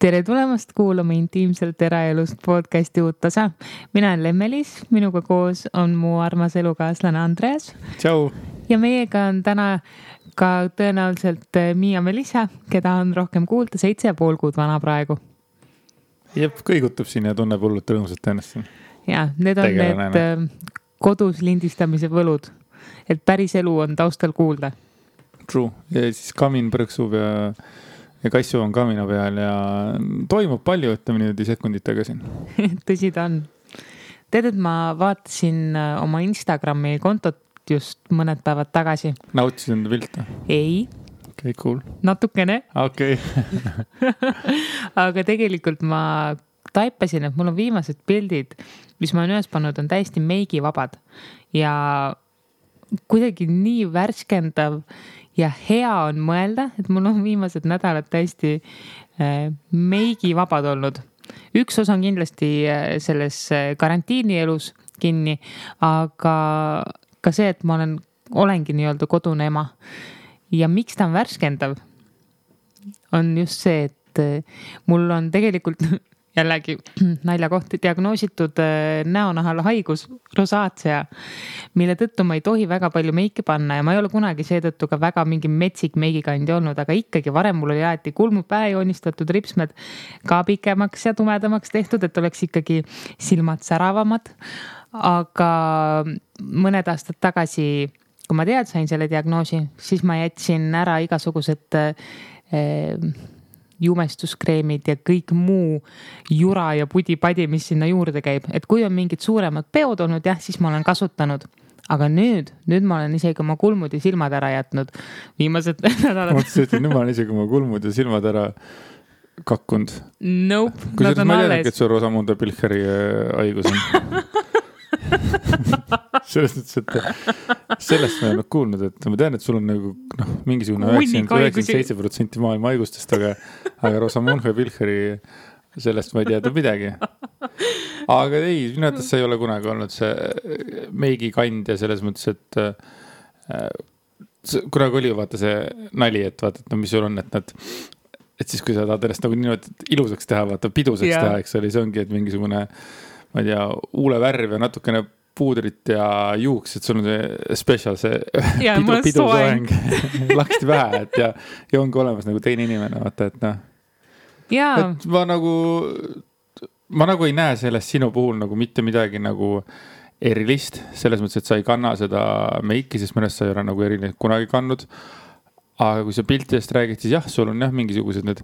tere tulemast kuulama Intiimselt eraelust podcasti uut osa. mina olen Lemmelis, minuga koos on mu armas elukaaslane Andreas. tšau. ja meiega on täna ka tõenäoliselt eh, Miia Melissa, keda on rohkem kuulda, seitse ja pool kuud vana praegu. jep, kõigutab siin ja tunneb hullult rõõmsalt ennast siin. ja need on Tegelane. need eh, kodus lindistamise võlud, et päris elu on taustal kuulda. True ja siis kamin põrksub ja ja kassu on kamina peal ja toimub palju, ütleme niimoodi sekunditega siin tõsi ta on. tead, et ma vaatasin äh, oma Instagrami kontot just mõned päevad tagasi. nautisid enda pilte? ei. okei okay,, cool. natukene. okei okay. aga tegelikult ma taipasin, et mul on viimased pildid, mis ma olen üles pannud, on täiesti meigivabad ja kuidagi nii värskendav ja hea on mõelda, et mul on viimased nädalad täiesti äh, meigivabad olnud. üks osa on kindlasti äh, selles äh, karantiinielus kinni, aga ka see, et ma olen, olengi nii-öelda kodune ema. ja miks ta on värskendav? on just see, et mul on tegelikult jällegi naljakoht, diagnoositud äh, näonahal haigus, rosaatsea, mille tõttu ma ei tohi väga palju meiki panna ja ma ei ole kunagi seetõttu ka väga mingi metsik meigikandja olnud, aga ikkagi varem mul oli alati kulmud pähe joonistatud, ripsmed ka pikemaks ja tumedamaks tehtud, et oleks ikkagi silmad säravamad. aga mõned aastad tagasi, kui ma teada sain selle diagnoosi, siis ma jätsin ära igasugused äh, jumestuskreemid ja kõik muu jura ja pudi-padi, mis sinna juurde käib, et kui on mingid suuremad peod olnud, jah, siis ma olen kasutanud aga nüüd, nüüd ma olen isegi oma kulmud ja silmad ära jätnud viimased nädalad. ma mõtlesin, et nüüd ma olen isegi oma kulmud ja silmad ära kakkunud. Nope. kusjuures ma ei teadnudki, et sul Rosamunde Pilcheri äh, haigus on selles mõttes, et sellest ma ei olnud kuulnud, et ma tean, et sul on nagu noh, mingisugune üheksakümmend, üheksakümmend seitse protsenti maailma haigustest, aga, aga Rosamunde Pilcheri sellest ma ei teadnud midagi. aga ei, minu arvates see ei ole kunagi olnud see meigikandja selles mõttes, et äh, kunagi oli ju vaata see nali, et vaata, et no mis sul on, et nad et siis, kui sa tahad ennast nagu niimoodi ilusaks teha, vaata piduseks yeah. teha, eks ole, see ongi, et mingisugune ma ei tea, huulevärv ja natukene puudrit ja juuksed, sul on see special, see ja, pidu, pidusoeng laksti pähe, et ja, ja ongi olemas nagu teine inimene, vaata, et noh. et ma nagu, ma nagu ei näe sellest sinu puhul nagu mitte midagi nagu erilist, selles mõttes, et sa ei kanna seda meiki, sest arust sa ei ole nagu eriline kunagi kandnud. Aga kui sa piltidest räägid, siis jah, sul on jah, mingisugused need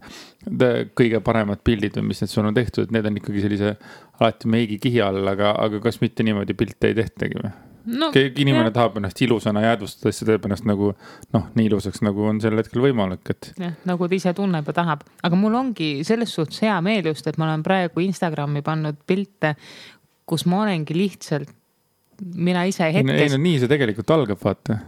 kõige paremad pildid või mis need sul on tehtud, et need on ikkagi sellise alati meigikihi all, aga, aga kas mitte niimoodi pilte ei tehtagi või? no,. keegi inimene jah. tahab ennast ilusana jäädvustada, siis ta teeb ennast nagu noh, nii ilusaks, nagu on sel hetkel võimalik, et. jah, nagu ta ise tunneb ja tahab, aga mul ongi selles suhtes hea meel just, et ma olen praegu Instagrami pannud pilte, kus ma olengi lihtsalt mina ise hetkes. ei no nii see tegelikult algab, vaata.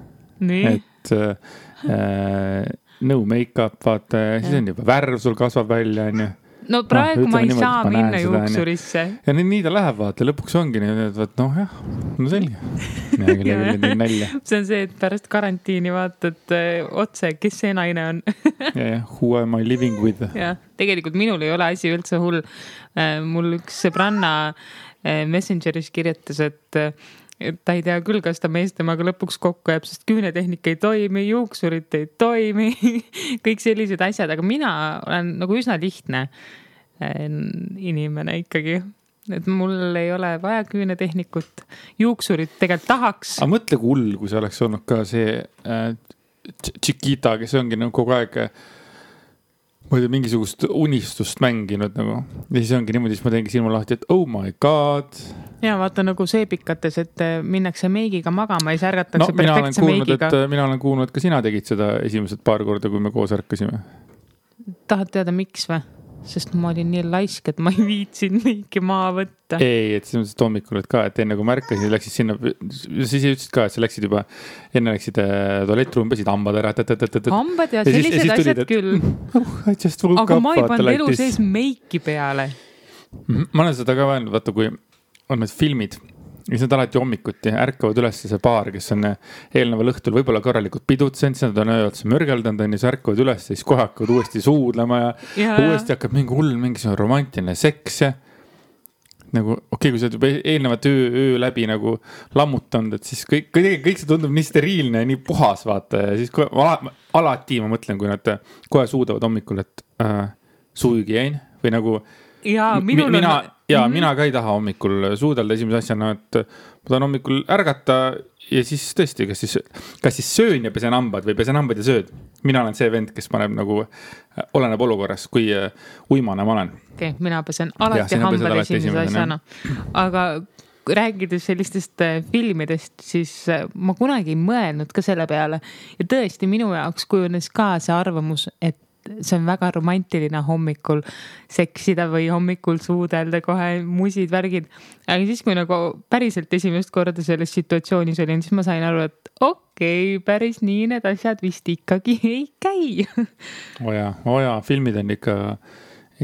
et äh, Äh, no make-up, vaata, siis on juba värv sul kasvab välja, onju no praegu no, ma ei niimoodi, saa minna juuksurisse. ja nii, nii ta läheb, vaata, lõpuks ongi nii, et vot noh, jah, no selge. mina küll ei tea nalja. see on see, et pärast karantiini vaatad äh, otse, kes see naine on ja, jah, who am I living with. jah, tegelikult minul ei ole asi üldse hull äh,. mul üks sõbranna äh, Messengeris kirjutas, et et ta ei tea küll, kas ta mees temaga lõpuks kokku jääb, sest küünetehnik ei toimi, juuksurid ei toimi kõik sellised asjad, aga mina olen nagu üsna lihtne äh, inimene ikkagi. Et mul ei ole vaja küünetehnikut, juuksurit tegelikult tahaks. aga mõtle, kui hull, kui see oleks olnud ka see äh, Chiquita, kes ongi nagu kogu aeg äh, ma ei tea, mingisugust unistust mänginud nagu. ja siis ongi niimoodi, siis ma teengi silma lahti, et oh my god. ja vaata nagu seepikates, et eh, minnakse meigiga magama ja siis ärgatakse no, perfektse meigiga. Eh, mina olen kuulnud, ka sina tegid seda esimesed paar korda, kui me koos ärkasime. tahad teada, miks või? Sest ma olin nii laisk, et ma ei viitsinud meiki maha võtta. ei, et selles mõttes, et hommikul olid ka, et enne kui ma ärkasin, läksid sinna, siis sa ütlesid ka, et sa läksid juba, enne läksid äh, tualettruumi, pesid hambad ära. hambad ja sellised ja asjad tulid, küll. Oh, aga ma ei pannud elu sees meiki peale. Ma olen seda ka mõelnud, vaata, kui on need filmid siis nad alati hommikuti ärkavad üles see paar, kes on eelneval õhtul võib-olla korralikult pidutsenud, siis nad on öö otsa mürgeldanud, on ju, siis ärkavad üles, siis kohe hakkavad uuesti suudlema ja, ja uuesti hakkab mingi hull mingisugune romantiline seks ja nagu okei okay,, kui sa oled juba eelnevat öö, öö läbi nagu lammutanud, et siis kõik, kõik, kõik see tundub nii steriilne ja nii puhas, vaata ja siis kohe, ala, alati ma mõtlen, kui nad kohe suudavad hommikul, et äh, suugi jäin või nagu. ja minul mi, mina, on. Ja mm -hmm. mina ka ei taha hommikul suudelda esimese asjana, et ma tahan hommikul ärgata ja siis tõesti, kas siis, kas siis söön ja pesen hambad või pesen hambad ja sööd. mina olen see vend, kes paneb nagu, oleneb olukorrast, kui uh, uimane ma olen. okei okay,, mina pesen alati ja, hambad esimese asjana, aga rääkides sellistest äh, filmidest, siis äh, ma kunagi ei mõelnud ka selle peale ja tõesti minu jaoks kujunes ka see arvamus, et see on väga romantiline hommikul seksida või hommikul suudelda kohe musid, värgid. aga siis, kui nagu päriselt esimest korda selles situatsioonis olin, siis ma sain aru, et okei okay,, päris nii need asjad vist ikkagi ei käi. oo jaa, oo jaa, filmid on ikka,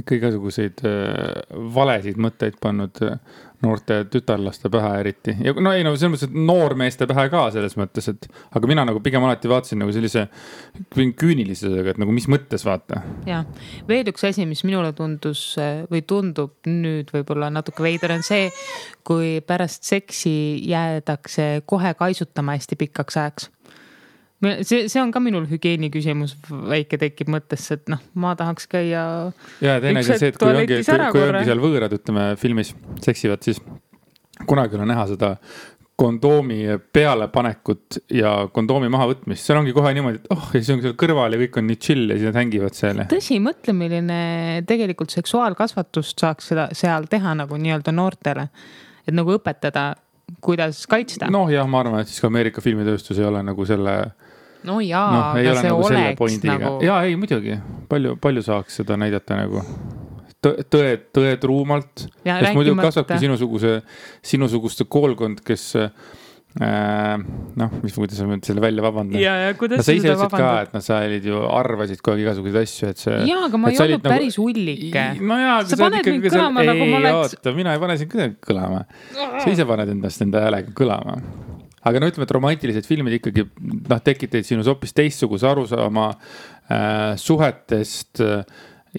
ikka igasuguseid äh, valesid mõtteid pannud äh, noorte tütarlaste pähe eriti. Ja no ei no selles mõttes, et noormeeste pähe ka selles mõttes, et aga mina nagu pigem alati vaatasin nagu sellise küünilisusega, et nagu mis mõttes vaata. ja veel üks asi, mis minule tundus või tundub nüüd võib-olla natuke veider on see, kui pärast seksi jäädakse kohe kaisutama hästi pikaks ajaks see, see on ka minul hügieeni küsimus väike tekib mõttesse, et noh, ma tahaks käia. ja teine asi on see, et kui ongi, kui, ongi seal võõrad, ütleme filmis seksivad, siis kunagi ei ole näha seda kondoomi pealepanekut ja kondoomi mahavõtmist, seal ongi kohe niimoodi, et oh, ja siis on seal kõrval ja kõik on nii chill ja siis nad hängivad seal. tõsi, mõtle, milline tegelikult seksuaalkasvatust saaks seda seal teha nagu nii-öelda noortele. et nagu õpetada, kuidas kaitsta. noh, jah, ma arvan, et siis ka Ameerika filmitööstus ei ole nagu selle no jaa no,, aga see nagu oleks nagu. ja ei muidugi palju, palju saaks seda näidata nagu tõe, tõetruumalt. sest muidu kasvabki sinusuguse, sinusuguste koolkond, kes äh, noh, mis, kuidas ma nüüd selle välja kuidas no, sa ise ütlesid ka, et noh, sa olid ju, arvasid kogu aeg igasuguseid asju, et see. ja, aga ma ei olnud nagu, päris ullike. no jaa, aga sa paned mind kõlama nagu ma oleks. oota, mina ei pane sind kõlama. sa ise paned endast enda häälega kõlama aga no ütleme, et romantilised filmid ikkagi noh, tekitasid sinus hoopis teistsuguse arusaama äh, suhetest äh,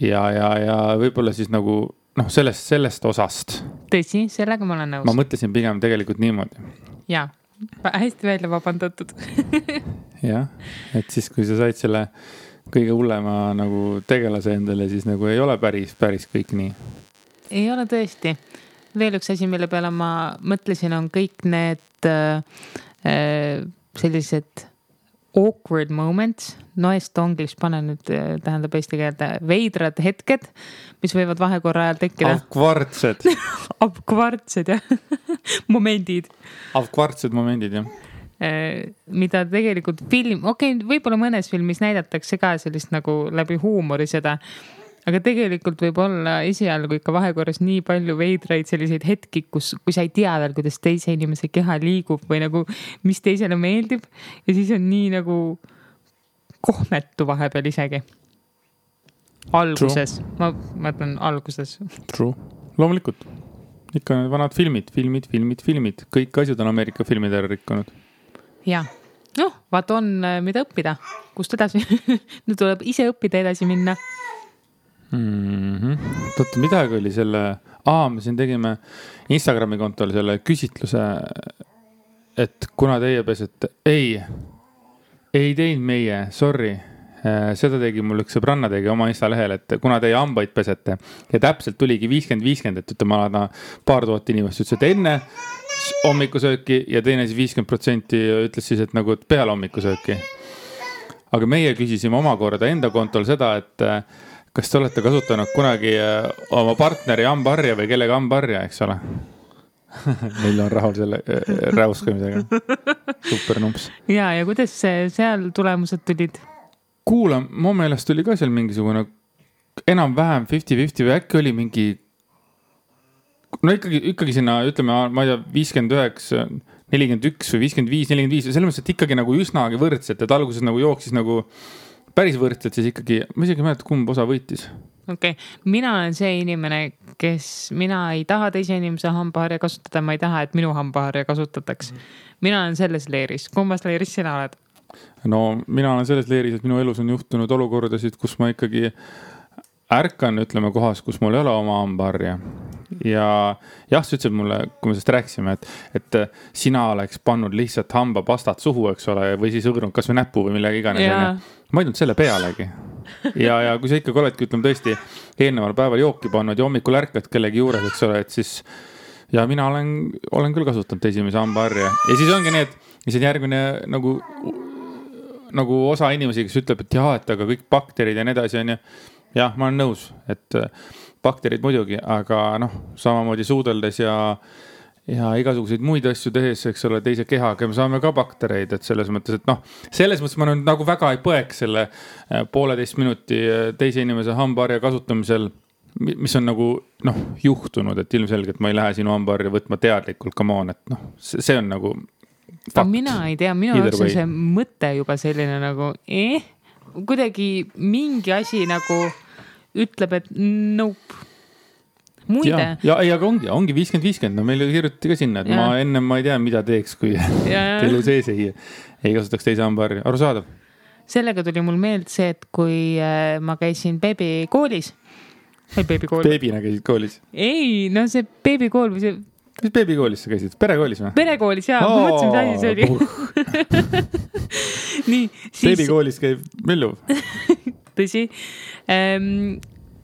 ja, ja, ja võib-olla siis nagu noh, sellest, sellest osast. tõsi, sellega ma olen nõus. ma mõtlesin pigem tegelikult niimoodi. ja, hästi välja vabandatud jah, et siis, kui sa said selle kõige hullema nagu tegelase endale, siis nagu ei ole päris, päris kõik nii. ei ole tõesti veel üks asi, mille peale ma mõtlesin, on kõik need äh, äh, sellised awkward moments, noest onglish, pane nüüd, äh, tähendab eesti keelde, veidrad hetked, mis võivad vahekorra ajal tekkida. Avkvartsed Avkvartsed jah momendid. Avkvartsed momendid jah äh, mida tegelikult film, okei okay,, võib-olla mõnes filmis näidatakse ka sellist nagu läbi huumori seda aga tegelikult võib olla esialgu ikka vahekorras nii palju veidraid selliseid hetki, kus, kui sa ei tea veel, kuidas teise inimese keha liigub või nagu, mis teisele meeldib. ja siis on nii nagu kohmetu vahepeal isegi. alguses, ma mõtlen alguses. True, loomulikult. ikka need vanad filmid, filmid, filmid, filmid, kõik asjad on Ameerika filmid ära rikkunud. jah noh, vaata on, mida õppida, kust edasi nüüd tuleb ise õppida, edasi minna mm -hmm.. oota, midagi oli selle, aa, me siin tegime Instagrami kontol selle küsitluse. et kuna teie pesete, ei, ei teinud meie, sorry äh, seda tegi mul üks sõbranna tegi oma insta lehel, et kuna teie hambaid pesete ja täpselt tuligi viiskümmend, viiskümmend, et ütleme, no paar tuhat inimest ütles, et enne hommikusööki ja teine siis viiskümmend protsenti ütles siis, et nagu peale hommikusööki. aga meie küsisime omakorda enda kontol seda, et kas te olete kasutanud kunagi äh, oma partneri hambaharja või kellegi hambaharja, eks ole Neil on rahul selle äh, räuskamisega. super numps. ja, ja kuidas seal tulemused tulid? kuula, mu meelest oli ka seal mingisugune enam-vähem fifty-fifty või äkki oli mingi. no ikkagi, ikkagi sinna ütleme, ma ei tea, viiskümmend üheksa, nelikümmend üks või viiskümmend viis, nelikümmend viis, selles mõttes, et ikkagi nagu üsnagi võrdselt, et alguses nagu jooksis nagu päris võrdselt, siis ikkagi, ma isegi ei mäleta, kumb osa võitis. okei okay., mina olen see inimene, kes, mina ei taha teise inimese hambaharja kasutada, ma ei taha, et minu hambaharja kasutataks mina olen selles leeris, kummas leeris sina oled? no mina olen selles leeris, et minu elus on juhtunud olukordasid, kus ma ikkagi ärkan, ütleme kohas, kus mul ei ole oma hambaharja. Ja jah, sa ütlesid mulle, kui me sellest rääkisime, et, et sina oleks pannud lihtsalt hambapastat suhu, eks ole, või siis hõõrunud kasvõi näppu või millega iganes, onju. tulnud selle pealegi ja, ja kui sa ikkagi oledki, ütleme tõesti eelneval päeval jooki pannud ja hommikul ärkad kellegi juures, eks ole, et siis. ja mina olen, olen küll kasutanud esimese hambaharja ja siis ongi nii, et siis on järgmine nagu, nagu osa inimesi, kes ütleb, et jaa, et aga kõik bakterid ja nii edasi, onju. Jah, ma olen nõus, et bakterid muidugi, aga noh, samamoodi suudeldes ja ja igasuguseid muid asju tehes, eks ole, teise kehaga me saame ka baktereid, et selles mõttes, et noh, selles mõttes ma nüüd nagu väga ei põeks selle äh, pooleteist minuti äh, teise inimese hambaharja kasutamisel mis on nagu noh, juhtunud, et ilmselgelt ma ei lähe sinu hambaharja võtma teadlikult, come on, et noh, see on nagu. mina ei tea, minu jaoks on see mõte juba selline nagu eh, kuidagi mingi asi nagu ütleb, et nope muide. ja, ei, aga ongi, ongi viiskümmend, viiskümmend, no meil kirjutati ka sinna, et ja. ma ennem ma ei tea, mida teeks, kui elu sees ei, ei kasutaks teise hambaharja, arusaadav. sellega tuli mul meelde see, et kui äh, ma käisin beebikoolis või beebikool. beebina käisid koolis? ei, no see beebikool või see mis beebikoolis sa käisid, perekoolis või? perekoolis jaa oh,, ma mõtlesin, mis asi see oli nii, siis. beebikoolis käib Mellu tõsi ehm,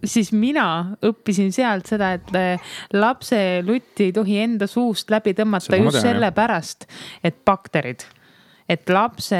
siis mina õppisin sealt seda, et äh, lapse lutti ei tohi enda suust läbi tõmmata just sellepärast, et bakterid et lapse,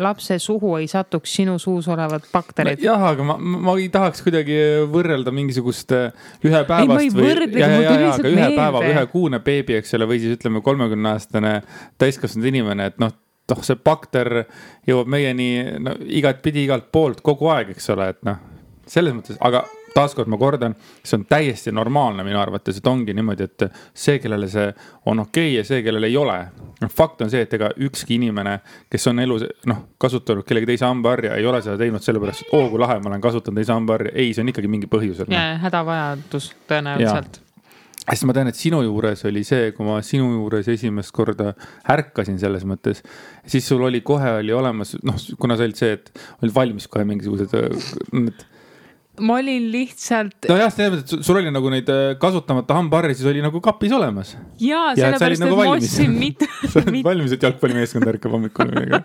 lapse suhu ei satuks sinu suus olevad bakterid. jah, aga ma, ma ei tahaks kuidagi võrrelda mingisugust äh, ühepäevast või, ja, ja, ja, ühe meelde. päeva, ühekuune beebi, eks ole, või siis ütleme, kolmekümne aastane täiskasvanud inimene, et noh noh, see bakter jõuab meieni no, igatpidi igalt poolt kogu aeg, eks ole, et noh, selles mõttes, aga taaskord ma kordan, see on täiesti normaalne minu arvates, et ongi niimoodi, et see, kellele see on okei okay ja see, kellel ei ole. noh, fakt on see, et ega ükski inimene, kes on elus noh, kasutanud kellegi teise hambaharja, ei ole seda teinud sellepärast, et oo kui lahe, ma olen kasutanud teise hambaharja. ei, see on ikkagi mingi põhjusel. ja, hädavajadus tõenäoliselt sest ma tean, et sinu juures oli see, kui ma sinu juures esimest korda ärkasin selles mõttes, siis sul oli kohe oli olemas, noh, kuna sa olid see, et olid valmis kohe mingisugused need ma olin lihtsalt. nojah, selles mõttes, et sul oli nagu neid äh, kasutamata hambaharju, siis oli nagu kapis olemas. ja, sellepärast, et nagu ma ostsin mitu sa oled valmis, et jalgpallimeeskond ärkab hommikul midagi.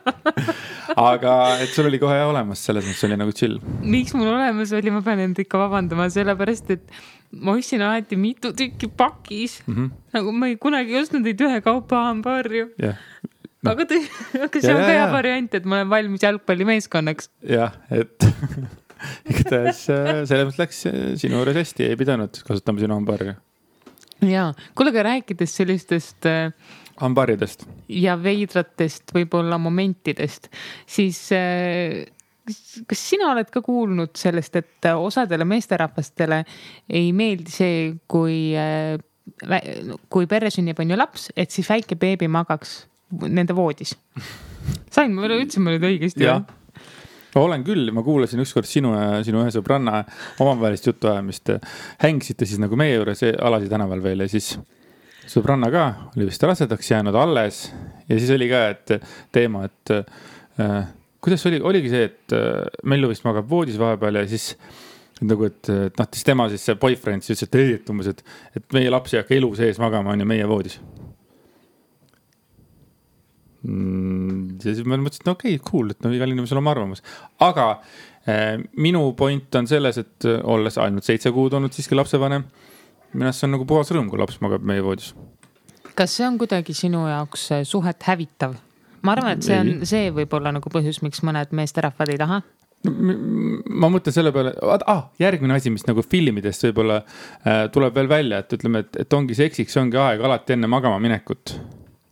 aga et sul oli kohe olemas, selles mõttes oli nagu chill. miks mul olemas oli, ma pean end ikka vabandama, sellepärast et ma ostsin alati mitu tükki pakis mm. -hmm. nagu ma ei kunagi ostnud neid ühekaupa hambaharju yeah. No. aga, aga see ja, on ka hea variant, et ma olen valmis jalgpallimeeskonnaks. jah, et igatahes äh, selles mõttes läks äh, sinu juures hästi, ei pidanud kasutama sinu hambaharja. ja, kuule, aga rääkides sellistest äh,. hambaharjadest. ja veidratest võib-olla momentidest, siis äh, kas sina oled ka kuulnud sellest, et osadele meesterahvastele ei meeldi see, kui äh,, kui perre sünnib, on ju laps, et siis väike beebi magaks nende voodis. sain ma, ütlesin ma nüüd õigesti? jah ma olen küll, ma kuulasin ükskord sinu ja sinu ühe sõbranna omavahelist jutuajamist. hängisite siis nagu meie juures Alasi tänaval veel ja siis sõbranna ka oli vist rasedaks jäänud alles ja siis oli ka, et teema, et äh, kuidas oli, oligi see, et äh, Mellu vist magab voodis vahepeal ja siis nagu, et, noh, siis tema siis see boyfriend siis ütles, et ei, et umbes, et, et meie laps ei hakka elu sees magama, on ju, meie voodis Mm, ja siis ma mõtlesin, et no okei okay,, cool, et no igal inimesel oma arvamus, aga äh, minu point on selles, et äh, olles ainult seitse kuud olnud siiski lapsevanem, minu arust see on nagu puhas rõõm, kui laps magab meie voodis. kas see on kuidagi sinu jaoks suhet hävitav? Ma arvan, et see on, see võib olla nagu põhjus, miks mõned meesterahvad ei taha ma mõtlen selle peale, ah, järgmine asi, mis nagu filmidest võib-olla äh, tuleb veel välja, et ütleme, et, et ongi seksiks, ongi aeg alati enne magama minekut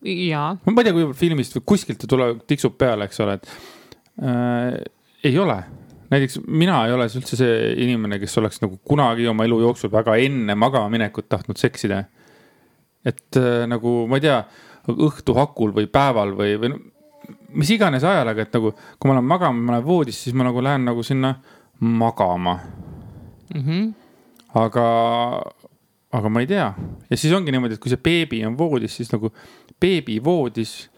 jaa. ma ei tea, kui filmist või kuskilt ta tuleb, tiksub peale, eks ole, et äh, ei ole näiteks mina ei ole üldse see inimene, kes oleks nagu kunagi oma elu jooksul väga enne magama minekut tahtnud seksida. et äh, nagu ma ei tea, õhtu hakul või päeval või, või mis iganes ajal, aga et nagu kui ma lähen magama, ma lähen voodisse, siis ma nagu lähen nagu sinna magama mm. -hmm. aga, aga ma ei tea ja siis ongi niimoodi, et kui see beebi on voodis, siis nagu beebi voodis.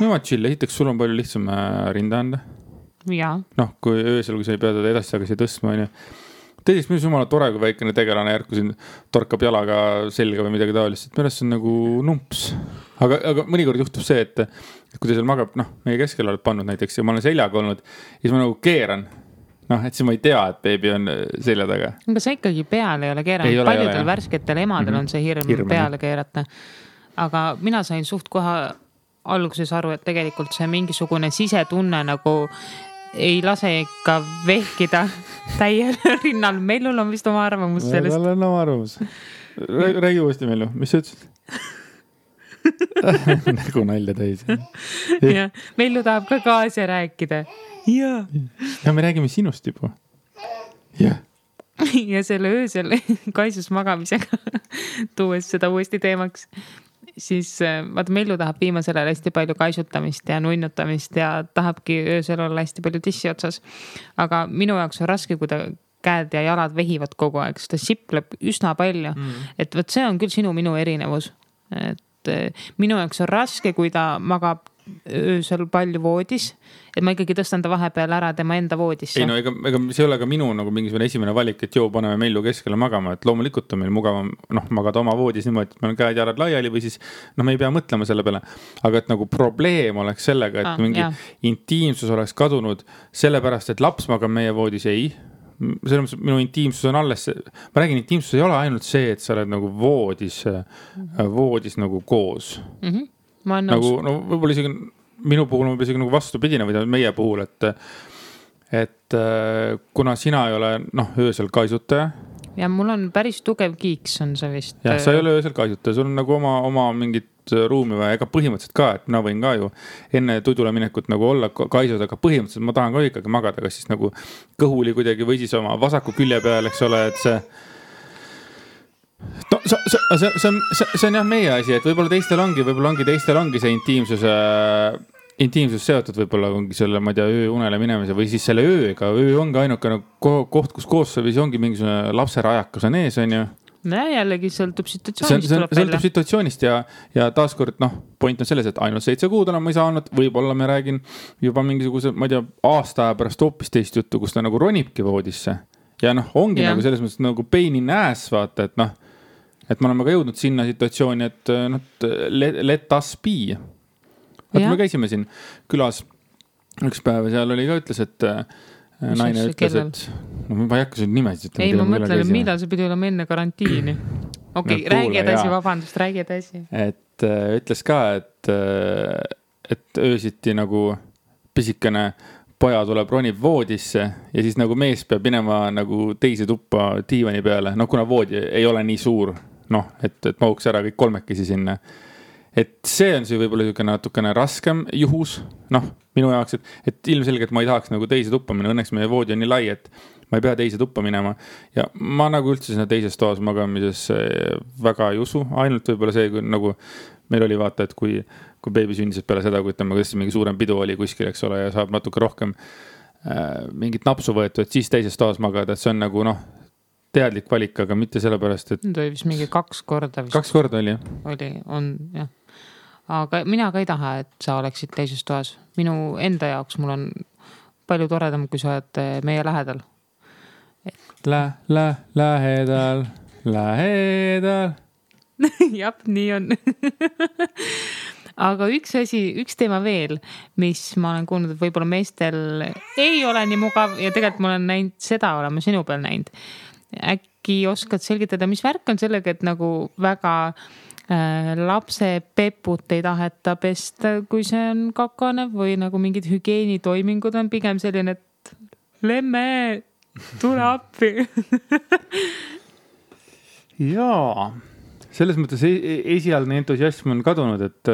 no chill, esiteks sul on palju lihtsam äh, rinda anda. noh, kui öösel, kui sa ei pea teda edasi-tagasi tõstma, onju teiseks, arust jumala tore, kui väikene tegelane järsku siin torkab jalaga selga või midagi taolist, et minu arust see on nagu numps. aga, aga mõnikord juhtub see, et, kui ta seal magab, noh, meie keskel oled pannud näiteks ja ma olen seljaga olnud, siis ma nagu keeran noh, et siis ma ei tea, et beebi on äh, selja taga. aga sa ikkagi peale ei ole keeranud, paljudel värsketel emadel mm -hmm. on see hirm, hirm peale keerata. aga mina sain suht kohe alguses aru, et tegelikult see mingisugune sisetunne nagu ei lase ikka vehkida täiel rinnal. Mellul on vist oma arvamus sellest. tal on oma arvamus. räägi uuesti, Mellu, mis sa ütlesid nägu nalja täis. jah, Mellu tahab ka kaasa rääkida. ja. ja me räägime sinust juba. jah ja selle öösel kaisus magamisega tuues seda uuesti teemaks siis äh, vaata, Mellu tahab viimasel ajal hästi palju kaisutamist ja nunnutamist ja tahabki öösel olla hästi palju tissi otsas. aga minu jaoks on raske, kui ta käed ja jalad vehivad kogu aeg, sest ta sipleb üsna palju mm.. et vot see on küll sinu-minu erinevus. et äh, minu jaoks on raske, kui ta magab öösel palju voodis. et ma ikkagi tõstan ta vahepeal ära tema enda voodisse. ei no ega, ega see ei ole ka minu nagu mingisugune esimene valik, et joo, paneme Mellu keskele magama, et loomulikult on meil mugavam noh, magada oma voodis niimoodi, et meil on käed-jalad laiali või siis. noh, me ei pea mõtlema selle peale, aga et nagu probleem oleks sellega, et ah, mingi jah. intiimsus oleks kadunud sellepärast, et laps magab meie voodis, ei selles mõttes minu intiimsus on alles, ma räägin, intiimsus ei ole ainult see, et sa oled nagu voodis, voodis nagu koos mm. -hmm nagu no võib-olla isegi minu puhul on isegi nagu vastupidine või meie puhul, et. et äh, kuna sina ei ole noh, öösel kaisutaja. ja mul on päris tugev kiiks on see vist. jah, sa ei ole öösel kaisutaja, sul on nagu oma, oma mingit ruumi või ega põhimõtteliselt ka, et mina võin ka ju enne tudule minekut nagu olla kaisus, aga põhimõtteliselt ma tahan ka ikkagi magada, kas siis nagu kõhuli kuidagi või siis oma vasaku külje peal, eks ole, et see no see, see, see, see on, see on jah meie asi, et võib-olla teistel ongi, võib-olla ongi teistel ongi see intiimsuse, intiimsus seotud võib-olla ongi selle, ma ei tea, ööunele minemise või siis selle ööga. öö ongi ainukene koht, kus koos sa või see ongi mingisugune lapserajakas on ees, on ju no jällegi sõltub situatsioonist. sõltub situatsioonist ja, ja taaskord noh, point on selles, et ainult seitse kuud olen ma isa olnud, võib-olla ma räägin juba mingisuguse, ma ei tea, aasta aja pärast hoopis teist juttu, kus ta nagu ronibki voodisse. ja noh, ongi ja. nagu selles mõttes nagu pain in ass vaata, et noh et me oleme ka jõudnud sinna situatsiooni, et äh, noh, let, let us be. vaata, me käisime siin külas üks päev ja seal oli ka, ütles, et äh, Mis naine ütles, et no ma ei hakka siin nimesid ütlema. ei, ma mõtlen, millal see pidi olema enne karantiini. okei okay, no,, räägi edasi, vabandust, räägi edasi. et äh, ütles ka, et äh,, et öösiti nagu pisikene poja tuleb, ronib voodisse ja siis nagu mees peab minema nagu teise tuppa diivani peale, no kuna voodi ei ole nii suur noh, et, et mahuks ära kõik kolmekesi sinna. et see on see võib-olla niisugune natukene raskem juhus, noh, minu jaoks, et, et ilmselgelt ma ei tahaks nagu teise tuppa minna, õnneks meie voodi on nii lai, et ma ei pea teise tuppa minema. ja ma nagu üldse sinna teises toas magamisesse väga ei usu, ainult võib-olla see, kui nagu meil oli vaata, et kui, kui beebi sündis peale seda, kui ütleme, tõesti mingi suurem pidu oli kuskil, eks ole, ja saab natuke rohkem äh, mingit napsu võetud, siis teises toas magada, et see on nagu noh, teadlik valik, aga mitte sellepärast, et. ta oli vist mingi kaks korda vist. kaks korda oli jah? oli, on jah. aga mina ka ei taha, et sa oleksid teises toas. minu enda jaoks, mul on palju toredam, kui sa oled eh, meie lähedal et.... Lä-, lä-, lähedal, lähedal jah, nii on aga üks asi, üks teema veel, mis ma olen kuulnud, et võib-olla meestel ei ole nii mugav ja tegelikult ma olen näinud seda, olen ma sinu peal näinud äkki oskad selgitada, mis värk on sellega, et nagu väga äh, lapse peput ei taheta pesta, kui see on kakanev või nagu mingid hügieenitoimingud on pigem selline, et lemme, tule appi jaa selles mõttes e-, e-, esialgne entusiasm on kadunud, et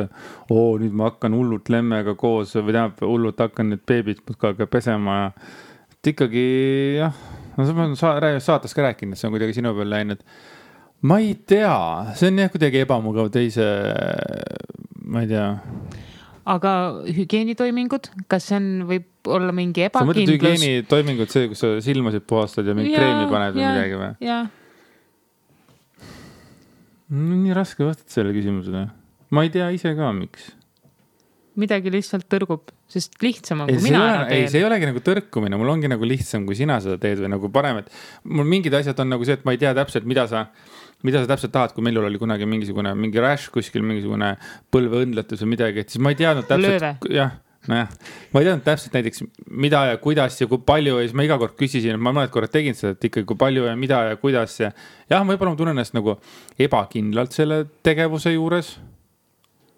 oo, nüüd ma hakkan hullult lemmega koos või tähendab, hullult hakkan nüüd beebit muudkui aega pesema ja. et ikkagi jah no sa oled sa, saates ka rääkinud, et see on kuidagi sinu peal läinud. ma ei tea, see on jah kuidagi ebamugav teise, ma ei tea. aga hügieenitoimingud, kas see on, võib olla mingi sa mõtled ebakindlus? hügieenitoimingud, see, kus sa silmasid puhastad ja mingit Jaa, kreemi paned või jaa, midagi või? nii raske vastata sellele küsimusele. ma ei tea ise ka, miks. midagi lihtsalt tõrgub, sest lihtsam on, ei, kui ei mina ole, ära ei, teen. see ei olegi nagu tõrkumine, mul ongi nagu lihtsam, kui sina seda teed või nagu parem, et mul mingid asjad on nagu see, et ma ei tea täpselt, mida sa, mida sa täpselt tahad, kui meil oli kunagi mingisugune mingi rash kuskil, mingisugune põlveõndletus või midagi, et siis ma ei teadnud täpselt, jah nojah, ma ei teadnud täpselt näiteks mida ja kuidas ja kui palju ja siis ma iga kord küsisin, ma mõned korrad tegin seda, et ikkagi kui palju ja mida ja kuidas ja. jah, võib-olla ma tunnen ennast nagu ebakindlalt selle tegevuse juures.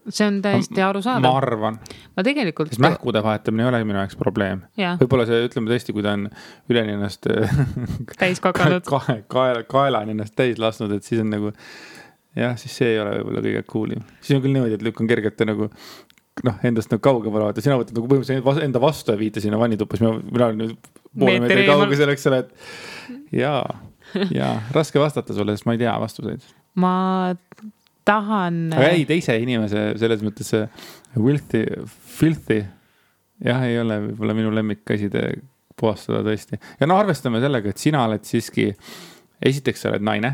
See on täiesti ma arusaadav. arvan, ma tegelikult. sest mähkude vahetamine ei ole minu jaoks probleem. jah, võib-olla see, ütleme tõesti, kui ta on üleni ennast täis kakanud. kae, kaela, kaela on ennast täis lasknud, et siis on nagu. jah, siis see ei ole võib-olla kõige cool im. siis on küll niimoodi, et lükkan kergelt nagu noh, endast nagu kaugemale vaata, sina võtad nagu põhimõtteliselt enda vastu ja viite sinna vannituppa, siis mina, mina olen nüüd poole Meetri kaugusel, eks ole, et jaa, jaa, raske vastata sulle, sest ma ei tea vastuseid. ma tahan. aga ei, teise inimese selles mõttes see filthy, filthy jah, ei ole võib-olla minu lemmikkäside puhastada tõesti. ja no arvestame sellega, et sina oled siiski, esiteks sa oled naine.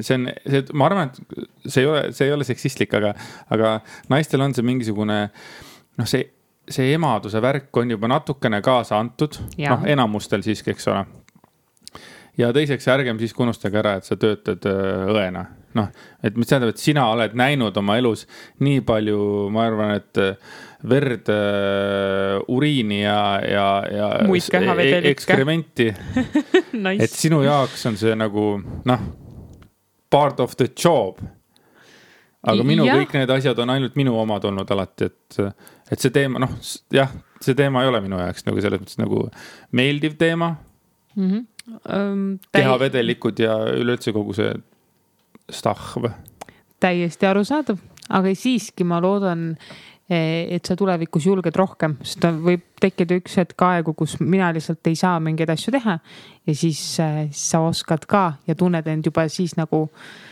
see on, see, ma arvan, et see ei ole, see ei ole seksistlik, aga, aga naistel on see mingisugune noh, see, see emaduse värk on juba natukene kaasa antud, noh, enamustel siiski, eks ole ja teiseks ärgem siiski unustage ära, et sa töötad öö, õena. noh, et mis tähendab, et sina oled näinud oma elus nii palju, ma arvan, et öö, verd, uriini ja, ja, ja kehavedelikke. ekskrementi, et nice. sinu jaoks on see nagu noh, part of the job. aga minu Jah. kõik need asjad on ainult minu omad olnud alati, et, et see teema, noh, jah, see teema ei ole minu jaoks nagu selles mõttes nagu meeldiv teema mm. -hmm. Kehavedelikud ja üleüldse kogu see stahv. täiesti arusaadav, aga siiski ma loodan, et sa tulevikus julged rohkem, sest võib tekkida üks hetk aegu, kus mina lihtsalt ei saa mingeid asju teha. ja siis äh, sa oskad ka ja tunned end juba siis nagu äh,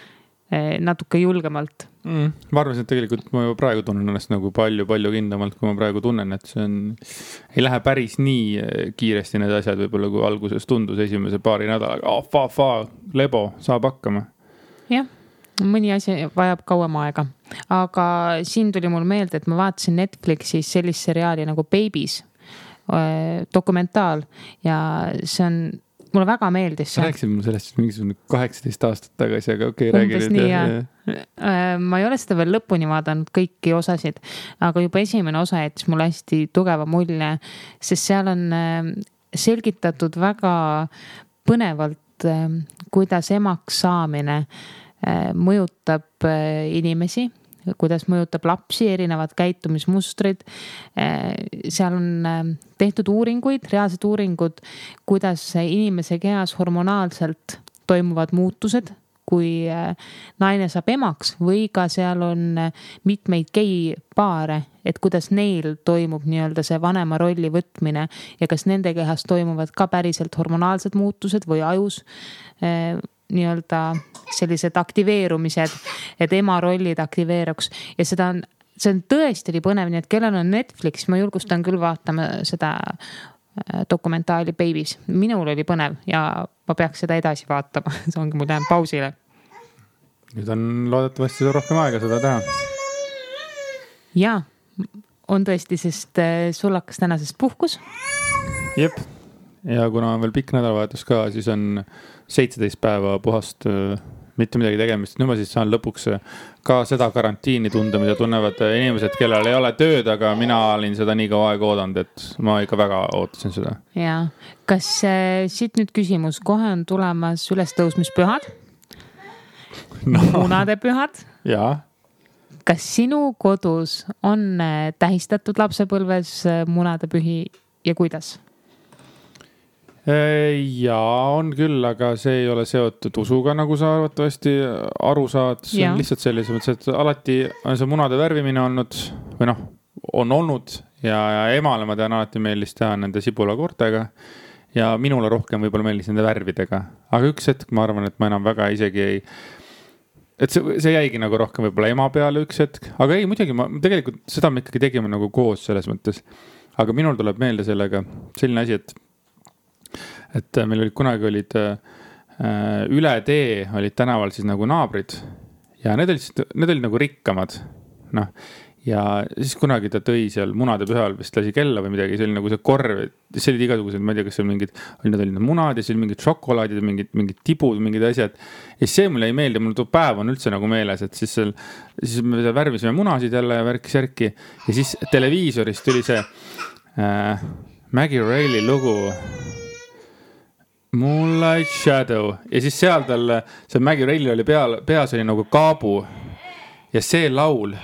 natuke julgemalt. Mm. ma arvasin, et tegelikult ma juba praegu tunnen ennast nagu palju-palju kindlamalt, kui ma praegu tunnen, et see on, ei lähe päris nii eh, kiiresti need asjad võib-olla, kui alguses tundus esimese paari nädalaga oh,, fa-fa, lebo, saab hakkama. jah, mõni asi vajab kauem aega, aga siin tuli mul meelde, et ma vaatasin Netflixis sellist seriaali nagu Babies, dokumentaal ja see on, mulle väga meeldis see. rääkisid mulle sellest mingisugune kaheksateist aastat tagasi, aga okei okay,, räägi nüüd jah. Äh, ma ei ole seda veel lõpuni vaadanud, kõiki osasid, aga juba esimene osa jättis mulle hästi tugeva mulje, sest seal on äh, selgitatud väga põnevalt, kuidas emaks saamine äh, mõjutab äh, inimesi kuidas mõjutab lapsi, erinevad käitumismustrid. seal on äh, tehtud uuringuid, reaalsed uuringud, kuidas inimese kehas hormonaalselt toimuvad muutused kui äh, naine saab emaks või ka seal on äh, mitmeid geipaare, et kuidas neil toimub nii-öelda see vanema rolli võtmine ja kas nende kehas toimuvad ka päriselt hormonaalsed muutused või ajus äh, nii-öelda sellised aktiveerumised, et ema rollid aktiveeruks ja seda on, see on tõesti oli põnev, nii et kellel on Netflix, ma julgustan küll vaatama seda äh, dokumentaali Babies, minul oli põnev ja ma peaks seda edasi vaatama, see ongi, mul jäänud pausile. nüüd on loodetavasti rohkem aega seda teha. ja on tõesti, sest äh, sul hakkas tänasest puhkus. jep, ja kuna on veel pikk nädalavahetus ka, siis on seitseteist päeva puhast äh, mitte midagi tegemist, nüüd ma siis saan lõpuks äh, ka seda karantiini tunda, mida tunnevad äh, inimesed, kellel ei ole tööd, aga mina olin seda nii kaua aega oodanud, et ma ikka väga ootasin seda. ja kas äh, siit nüüd küsimus, kohe on tulemas ülestõusmispühad no., munadepühad jaa, kas sinu kodus on äh, tähistatud lapsepõlves munadepühi ja kuidas? Jaa, on küll, aga see ei ole seotud usuga, nagu sa arvatavasti aru saad, see Jaa. on lihtsalt selles mõttes, et alati on see munade värvimine olnud või noh, on olnud ja, ja emale ma tean alati meeldis teha nende sibulakoortega. ja minule rohkem võib-olla meeldis nende värvidega, aga üks hetk ma arvan, et ma enam väga isegi ei et see, see jäigi nagu rohkem võib-olla ema peale üks hetk, aga ei, muidugi ma tegelikult seda me ikkagi tegime nagu koos selles mõttes. aga minul tuleb meelde sellega selline asi, et, et meil olid kunagi olid äh, üle tee olid tänaval siis nagu naabrid ja need olid, need olid nagu rikkamad, noh ja siis kunagi ta tõi seal munadepühal vist lasi kella või midagi, see oli nagu see korv, siis olid igasugused, ma ei tea, kas seal mingid, need olid munad ja siis olid mingid šokolaadid ja mingid, mingid tibud, mingid asjad. ja siis see mulle ei meeldi, mul too päev on üldse nagu meeles, et siis seal, siis me seal värvisime munasid jälle värki-särki ja siis televiisorist tuli see äh, Maggie Rayleigh lugu. Moonlight Shadow ja siis seal tal, see Maggie Rayleigh oli peal, peas oli nagu kaabu ja see laul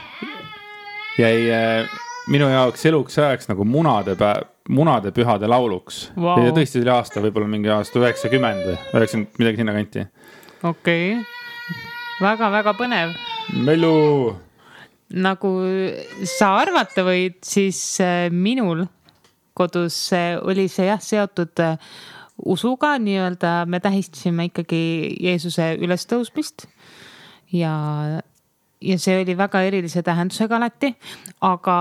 jäi äh, minu jaoks eluks ajaks nagu munade päev, munadepühade lauluks wow.. ja tõesti see oli aasta, võib-olla mingi aasta üheksakümmend või üheksakümmend, midagi sinnakanti. okei okay., väga-väga põnev. Mellu. nagu sa arvata võid, siis äh, minul kodus äh, oli see jah seotud usuga nii-öelda, me tähistasime ikkagi Jeesuse ülestõusmist ja ja see oli väga erilise tähendusega alati, aga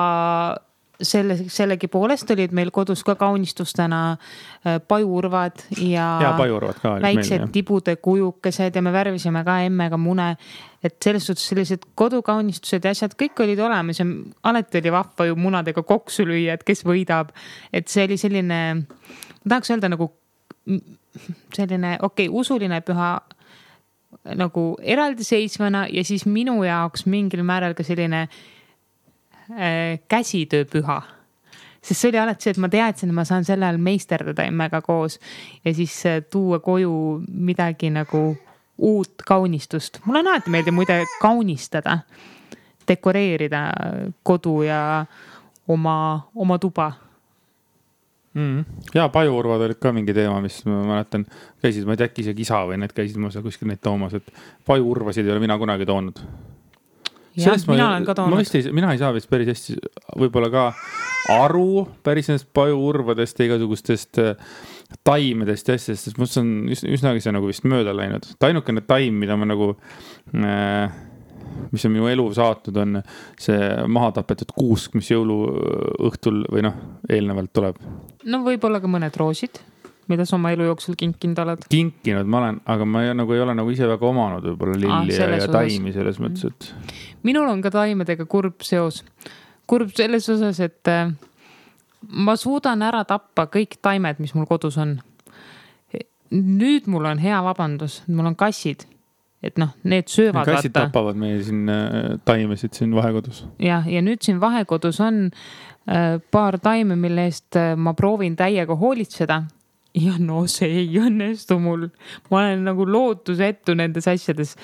selle, sellegipoolest olid meil kodus ka kaunistustena äh, pajuurvad ja, ja pajuurvad ka väiksed meil, tibude kujukesed ja me värvisime ka emmega mune. et selles suhtes sellised kodukaunistused ja asjad kõik olid olemas ja alati oli vahva ju munadega koksu lüüa, et kes võidab. et see oli selline, ma tahaks öelda nagu selline okei okay,, usuline püha nagu eraldiseisvana ja siis minu jaoks mingil määral ka selline äh, käsitööpüha sest see oli alati see, et ma teadsin, et ma saan sel ajal meisterdada emmega koos ja siis äh, tuua koju midagi nagu uut kaunistust. mulle on alati meeldinud muide kaunistada, dekoreerida kodu ja oma, oma tuba mm.. ja pajuurvad olid ka mingi teema, mis ma mäletan, käisid, ma ei tea, äkki isegi isa või need käisid mul seal kuskil neid toomas, et pajuurvasid ei ole mina kunagi toonud. jah, mina olen ka toonud. ma vist ei, mina ei saa vist päris hästi võib-olla ka aru päris nendest pajuurvadest ja igasugustest äh, taimedest ja asjadest, sest must on üsnagi see nagu vist mööda läinud. et ainukene taim, mida ma nagu äh, mis on minu elu saatnud, on see maha tapetud kuusk, mis jõuluõhtul või noh, eelnevalt tuleb. no võib-olla ka mõned roosid, mida sa oma elu jooksul kinkinud oled? kinkinud ma olen, aga ma ei, nagu ei ole nagu ise väga omanud võib-olla lilli ah, ja, ja taimi selles mõttes, et. minul on ka taimedega kurb seos. kurb selles osas, et äh, ma suudan ära tappa kõik taimed, mis mul kodus on. nüüd mul on hea vabandus, mul on kassid et noh, need söövad. kassid tapavad meie siin äh, taimesid siin vahekodus. jah, ja nüüd siin vahekodus on äh, paar taime, mille eest äh, ma proovin täiega hoolitseda. ja no see ei õnnestu mul, ma olen nagu lootusetu nendes asjades.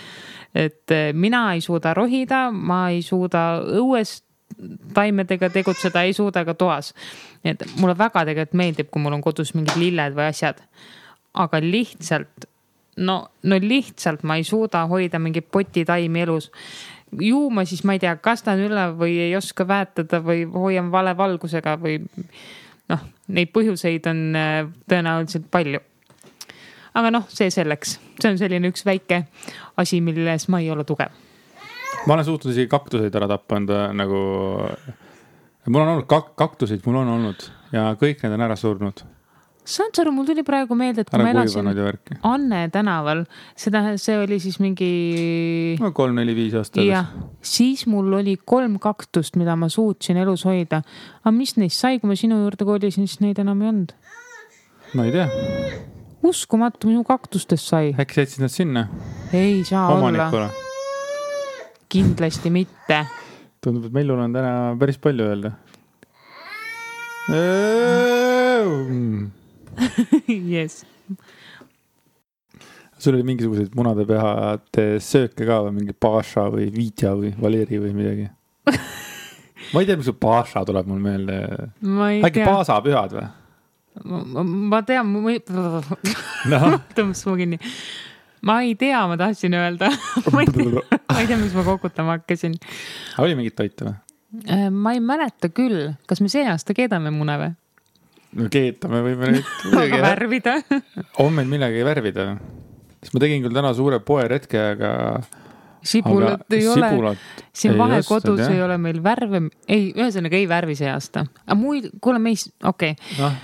et mina ei suuda rohida, ma ei suuda õues taimedega tegutseda, ei suuda ka toas. et mulle väga tegelikult meeldib, kui mul on kodus mingid lilled või asjad. aga lihtsalt no, no lihtsalt ma ei suuda hoida mingit potitaimi elus. ju ma siis, ma ei tea, kastan üle või ei oska väetada või hoian vale valgusega või noh, neid põhjuseid on äh, tõenäoliselt palju. aga noh, see selleks, see on selline üks väike asi, milles ma ei ole tugev. ma olen suutnud isegi kaktuseid ära tappa enda nagu. mul on olnud kak kaktuseid, mul on olnud ja kõik need on ära surnud saad sa aru, mul tuli praegu meelde, et kui ma elasin Anne tänaval, seda, see oli siis mingi. no kolm-neli-viis aastat. jah, siis mul oli kolm kaktust, mida ma suutsin elus hoida. aga mis neist sai, kui ma sinu juurde kolisin, siis neid enam ei olnud? ma ei tea. uskumatu, minu kaktustest sai. äkki sa jätsid nad sinna? ei saa Omanikule. olla. kindlasti mitte. tundub, et Mellul on täna päris palju öelda jess. sul oli mingisuguseid munadepehade sööke ka või mingi paša või viitja või valeri või midagi ma ei tea, mis see paša tuleb mul meelde. äkki paasapühad või? ma, ma tean, ma ei no. tõmbas suu kinni. ma ei tea, ma tahtsin öelda ma ei tea, ma ei tea, mis ma kokutama hakkasin. oli mingit toitu või? Äh, ma ei mäleta küll, kas me see aasta keedame mune või? No keetame võime nüüd aga värvida on meil millegagi värvida? sest ma tegin küll täna suure poeretke, aga. sibulat ei ole siin ei vahekodus ei ole meil värve, ei, ühesõnaga ei värvi see aasta. aga muid, kuule, me ei, okei okay., noh,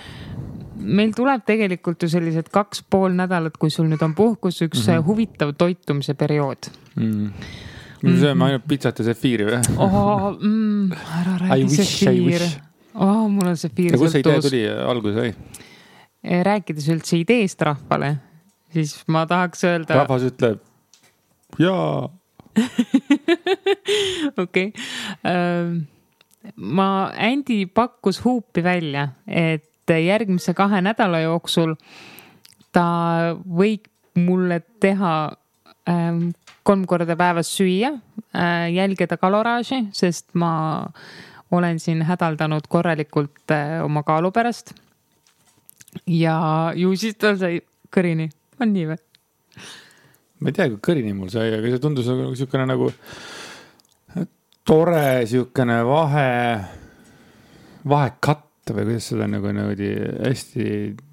meil tuleb tegelikult ju sellised kaks pool nädalat, kui sul nüüd on puhkus, üks mm Mhm. -hmm. huvitav toitumise periood mm.. me sööme ainult pitsat ja sefiiri või? Mm, ära räägi sefiir. Oh, mul on sefiir ja kust see idee tuli alguse sai? rääkides üldse ideest rahvale, siis ma tahaks öelda, rahvas ütleb jaa. okei. ma, Andy pakkus huupi välja, et järgmise kahe nädala jooksul ta võib mulle teha ähm, kolm korda päevas süüa äh,, jälgida kaloraaži, sest ma olen siin hädaldanud korralikult äh, oma kaalu pärast. ja ju siis tal sai kõrini, on nii või? ma ei tea, kui kõrini mul sai, aga see tundus nagu siukene nagu tore siukene vahe, vahekatt või kuidas seda nagu niimoodi hästi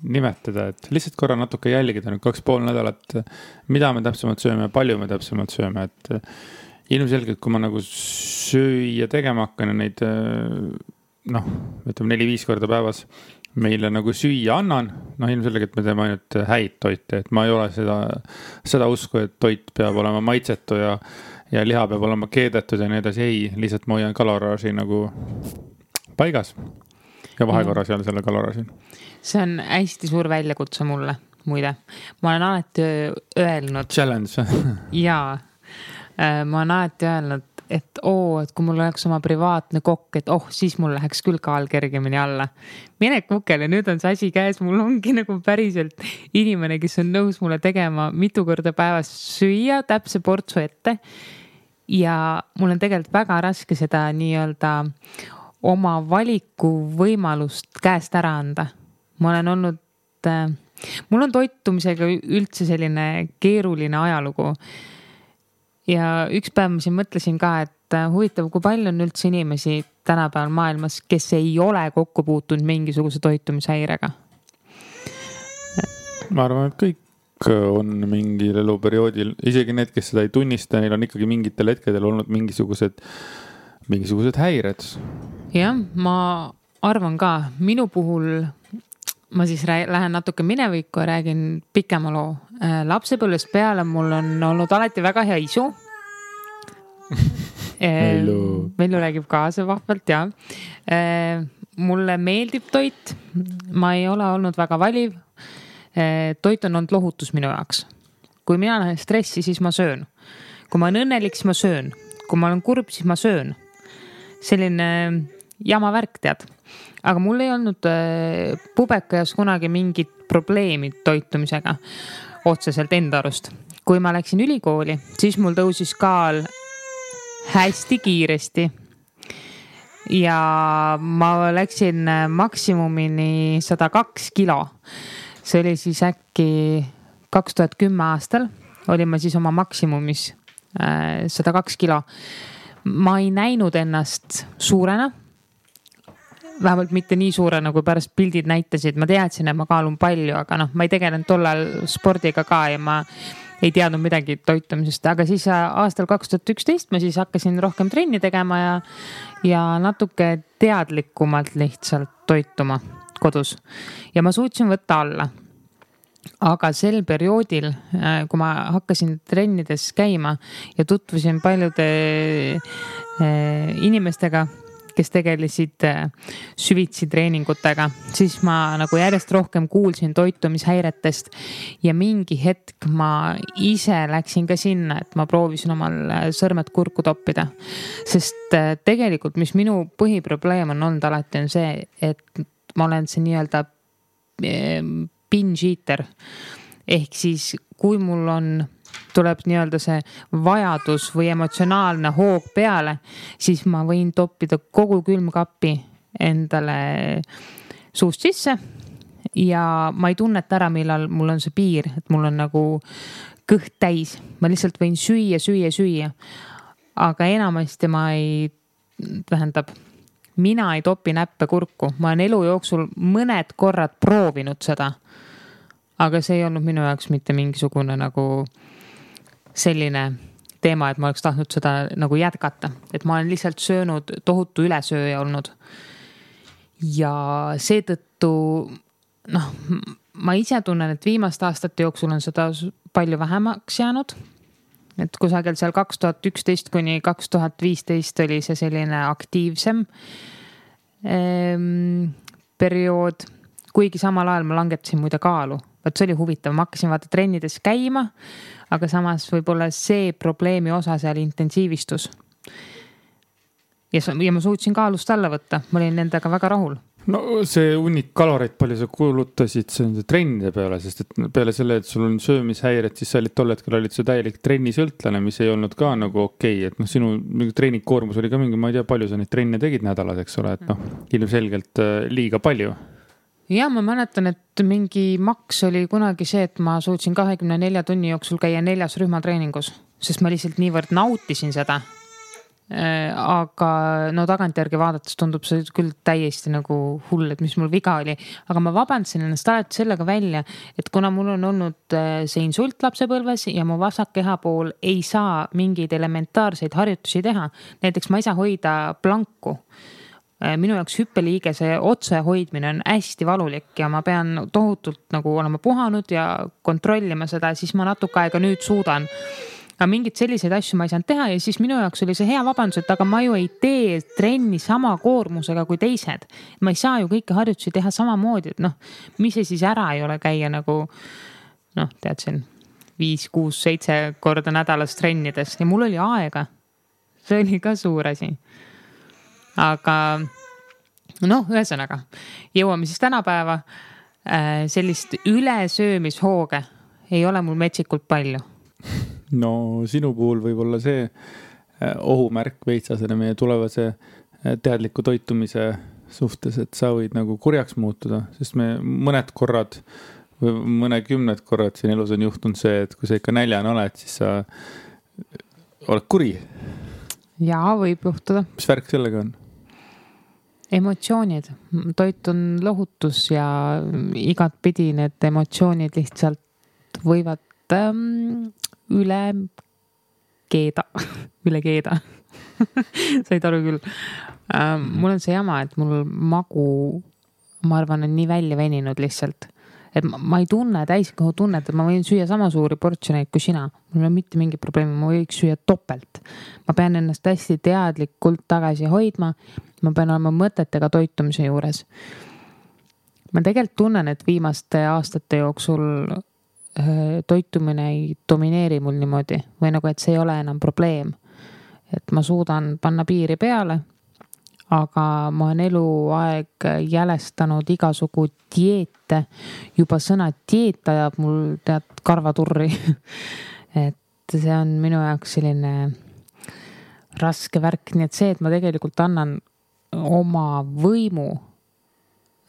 nimetada, et lihtsalt korra natuke jälgida nüüd kaks pool nädalat, mida me täpsemalt sööme palju me täpsemalt sööme, et ilmselgelt, kui ma nagu süüa tegema hakkan ja neid noh, ütleme neli-viis korda päevas meile nagu süüa annan, noh ilmselgelt me teeme ainult häid toite, et ma ei ole seda, seda usku, et toit peab olema maitsetu ja, ja liha peab olema keedetud ja nii edasi, ei, lihtsalt ma hoian kaloraaži nagu paigas. ja vahekorra seal selle kaloraaži. see on hästi suur väljakutse mulle, muide. ma olen alati öelnud Challenge, ja ma olen alati öelnud, et oo, et kui mul oleks oma privaatne kokk, et oh, siis mul läheks küll kaal kergemini alla. mine kukele, nüüd on see asi käes, mul ongi nagu päriselt inimene, kes on nõus mulle tegema mitu korda päevas süüa täpse portsu ette. ja mul on tegelikult väga raske seda nii-öelda oma valikuvõimalust käest ära anda. ma olen olnud äh, mul on toitumisega üldse selline keeruline ajalugu ja üks päev ma siin mõtlesin ka, et äh, huvitav, kui palju on üldse inimesi tänapäeval maailmas, kes ei ole kokku puutunud mingisuguse toitumishäirega. ma arvan, et kõik on mingil eluperioodil, isegi need, kes seda ei tunnista, neil on ikkagi mingitel hetkedel olnud mingisugused, mingisugused häired. jah, ma arvan ka, minu puhul ma siis lähen natuke minevikku ja räägin pikema loo. Lapsepõlvest peale mul on olnud alati väga hea isu. Vellu. Vellu räägib kaasa vahvalt ja. mulle meeldib toit, ma ei ole olnud väga valiv. toit on olnud lohutus minu jaoks. kui mina lähen stressi, siis ma söön. kui ma olen õnnelik, siis ma söön. kui ma olen kurb, siis ma söön. selline jama värk, tead. aga mul ei olnud äh, pubekaeas kunagi mingit probleemi toitumisega otseselt enda arust. kui ma läksin ülikooli, siis mul tõusis kaal hästi kiiresti. ja ma läksin äh, maksimumini sada kaks kilo. see oli siis äkki kaks tuhat kümme aastal, olin ma siis oma maksimumis sada kaks kilo. ma ei näinud ennast suurena vähemalt mitte nii suurena, kui pärast pildid näitasid, ma teadsin, et ma kaalun palju, aga noh, ma ei tegelenud tollal spordiga ka ja ma ei teadnud midagi toitumisest, aga siis äh, aastal kaks tuhat üksteist ma siis hakkasin rohkem trenni tegema ja, ja natuke teadlikumalt lihtsalt toituma kodus. Ja ma suutsin võtta alla. Aga sel perioodil, kui ma hakkasin trennides käima ja tutvusin paljude eh, inimestega, kes tegelesid eh, süvitsi treeningutega, siis ma nagu järjest rohkem kuulsin toitumishäiretest ja mingi hetk ma ise läksin ka sinna, et ma proovisin omal eh, sõrmed kurku toppida. sest eh, tegelikult, mis minu põhiprobleem on olnud alati, on see, et ma olen see nii-öelda binge eater ehk siis, kui mul on, tuleb nii-öelda see vajadus või emotsionaalne hoog peale, siis ma võin toppida kogu külmkapi endale suust sisse. ja ma ei tunneta ära, millal mul on see piir, et mul on nagu kõht täis, ma lihtsalt võin süüa, süüa, süüa. aga enamasti ma ei, tähendab mina ei topi näppe kurku, ma olen elu jooksul mõned korrad proovinud seda aga see ei olnud minu jaoks mitte mingisugune nagu selline teema, et ma oleks tahtnud seda nagu jätkata, et ma olen lihtsalt söönud tohutu ülesööja olnud. ja seetõttu noh, ma ise tunnen, et viimaste aastate jooksul on seda palju vähemaks jäänud et kusagil seal kaks tuhat üksteist kuni kaks tuhat viisteist oli see selline aktiivsem ehm, periood. kuigi samal ajal ma langetasin muide kaalu, vot see oli huvitav, ma hakkasin vaata trennides käima, aga samas võib-olla see probleemi osa seal intensiivistus. ja, ja ma suutsin kaalust alla võtta, ma olin nendega väga rahul no see hunnik kaloreid, palju sa kulutasid nende trennide peale, sest et peale selle, et sul on söömishäired, siis sa olid tol hetkel olid sa täielik trennisõltlane, mis ei olnud ka nagu okei okay., et noh, sinu treeningkoormus oli ka mingi, ma ei tea, palju sa neid trenne tegid nädalas, eks ole, et noh, ilmselgelt äh, liiga palju ja ma mäletan, et mingi maks oli kunagi see, et ma suutsin kahekümne nelja tunni jooksul käia neljas rühmatreeningus, sest ma lihtsalt niivõrd nautisin seda Äh, aga no tagantjärgi vaadates tundub see küll täiesti nagu hull, et mis mul viga oli. aga ma vabandasin ennast alati sellega välja, et kuna mul on olnud äh, see insult lapsepõlves ja mu vasak kehapool ei saa mingeid elementaarseid harjutusi teha. näiteks ma ei saa hoida planku minu jaoks hüppeliigese otse hoidmine on hästi valulik ja ma pean tohutult nagu olema puhanud ja kontrollima seda, siis ma natuke aega nüüd suudan aga mingeid selliseid asju ma ei saanud teha ja siis minu jaoks oli see hea vabandus, et aga ma ju ei tee trenni sama koormusega kui teised. ma ei saa ju kõiki harjutusi teha samamoodi, et noh, mis see siis ära ei ole käia nagu noh, tead siin viis, kuus, seitse korda nädalas trennides ja mul oli aega. see oli ka suur asi. Aga noh, ühesõnaga jõuame siis tänapäeva. Äh, sellist ülesöömishooge ei ole mul metsikult palju no sinu puhul võib olla see äh, ohumärk veitsa selle meie tulevase äh, teadliku toitumise suhtes, et sa võid nagu kurjaks muutuda, sest me mõned korrad või mõnekümned korrad siin elus on juhtunud see, et kui sa ikka näljane oled, siis sa oled kuri. ja võib juhtuda. mis värk sellega on? Emotsioonid, toit on lohutus ja igatpidi need emotsioonid lihtsalt võivad ähm, üle keeda, üle keeda said aru küll ähm,. mul on see jama, et mul magu, ma arvan, on nii välja veninud lihtsalt. Et ma, ma ei tunne täiskõhu tunnet, et ma võin süüa sama suuri portsjoneid kui sina. mul ei ole mitte mingit probleemi, ma võiks süüa topelt. ma pean ennast hästi teadlikult tagasi hoidma. ma pean olema mõtetega toitumise juures ma tegelikult tunnen, et viimaste aastate jooksul Äh, toitumine ei domineeri mul niimoodi või nagu, et see ei ole enam probleem. et ma suudan panna piiri peale. Aga ma olen eluaeg jälestanud igasugu dieete. juba sõna dieet ajab mul tead karvaturri et see on minu jaoks selline raske värk, nii et see, et ma tegelikult annan oma võimu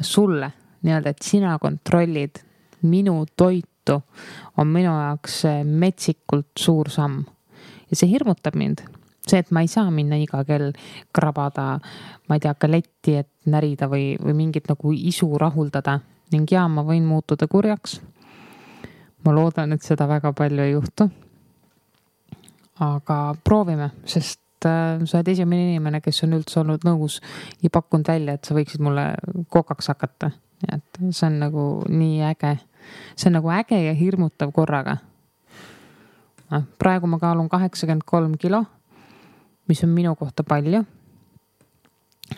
sulle nii-öelda, et sina kontrollid minu toitu on minu jaoks metsikult suur samm. ja see hirmutab mind, see, et ma ei saa minna iga kell krabada, ma ei tea, galetti, et närida või, või mingit nagu isu rahuldada ning jaa, ma võin muutuda kurjaks. ma loodan, et seda väga palju ei juhtu. aga proovime, sest äh, sa oled esimene inimene, kes on üldse olnud nõus ja pakkunud välja, et sa võiksid mulle kokaks hakata. et see on nagu nii äge see on nagu äge ja hirmutav korraga. noh, praegu ma kaalun kaheksakümmend kolm kilo, mis on minu kohta palju.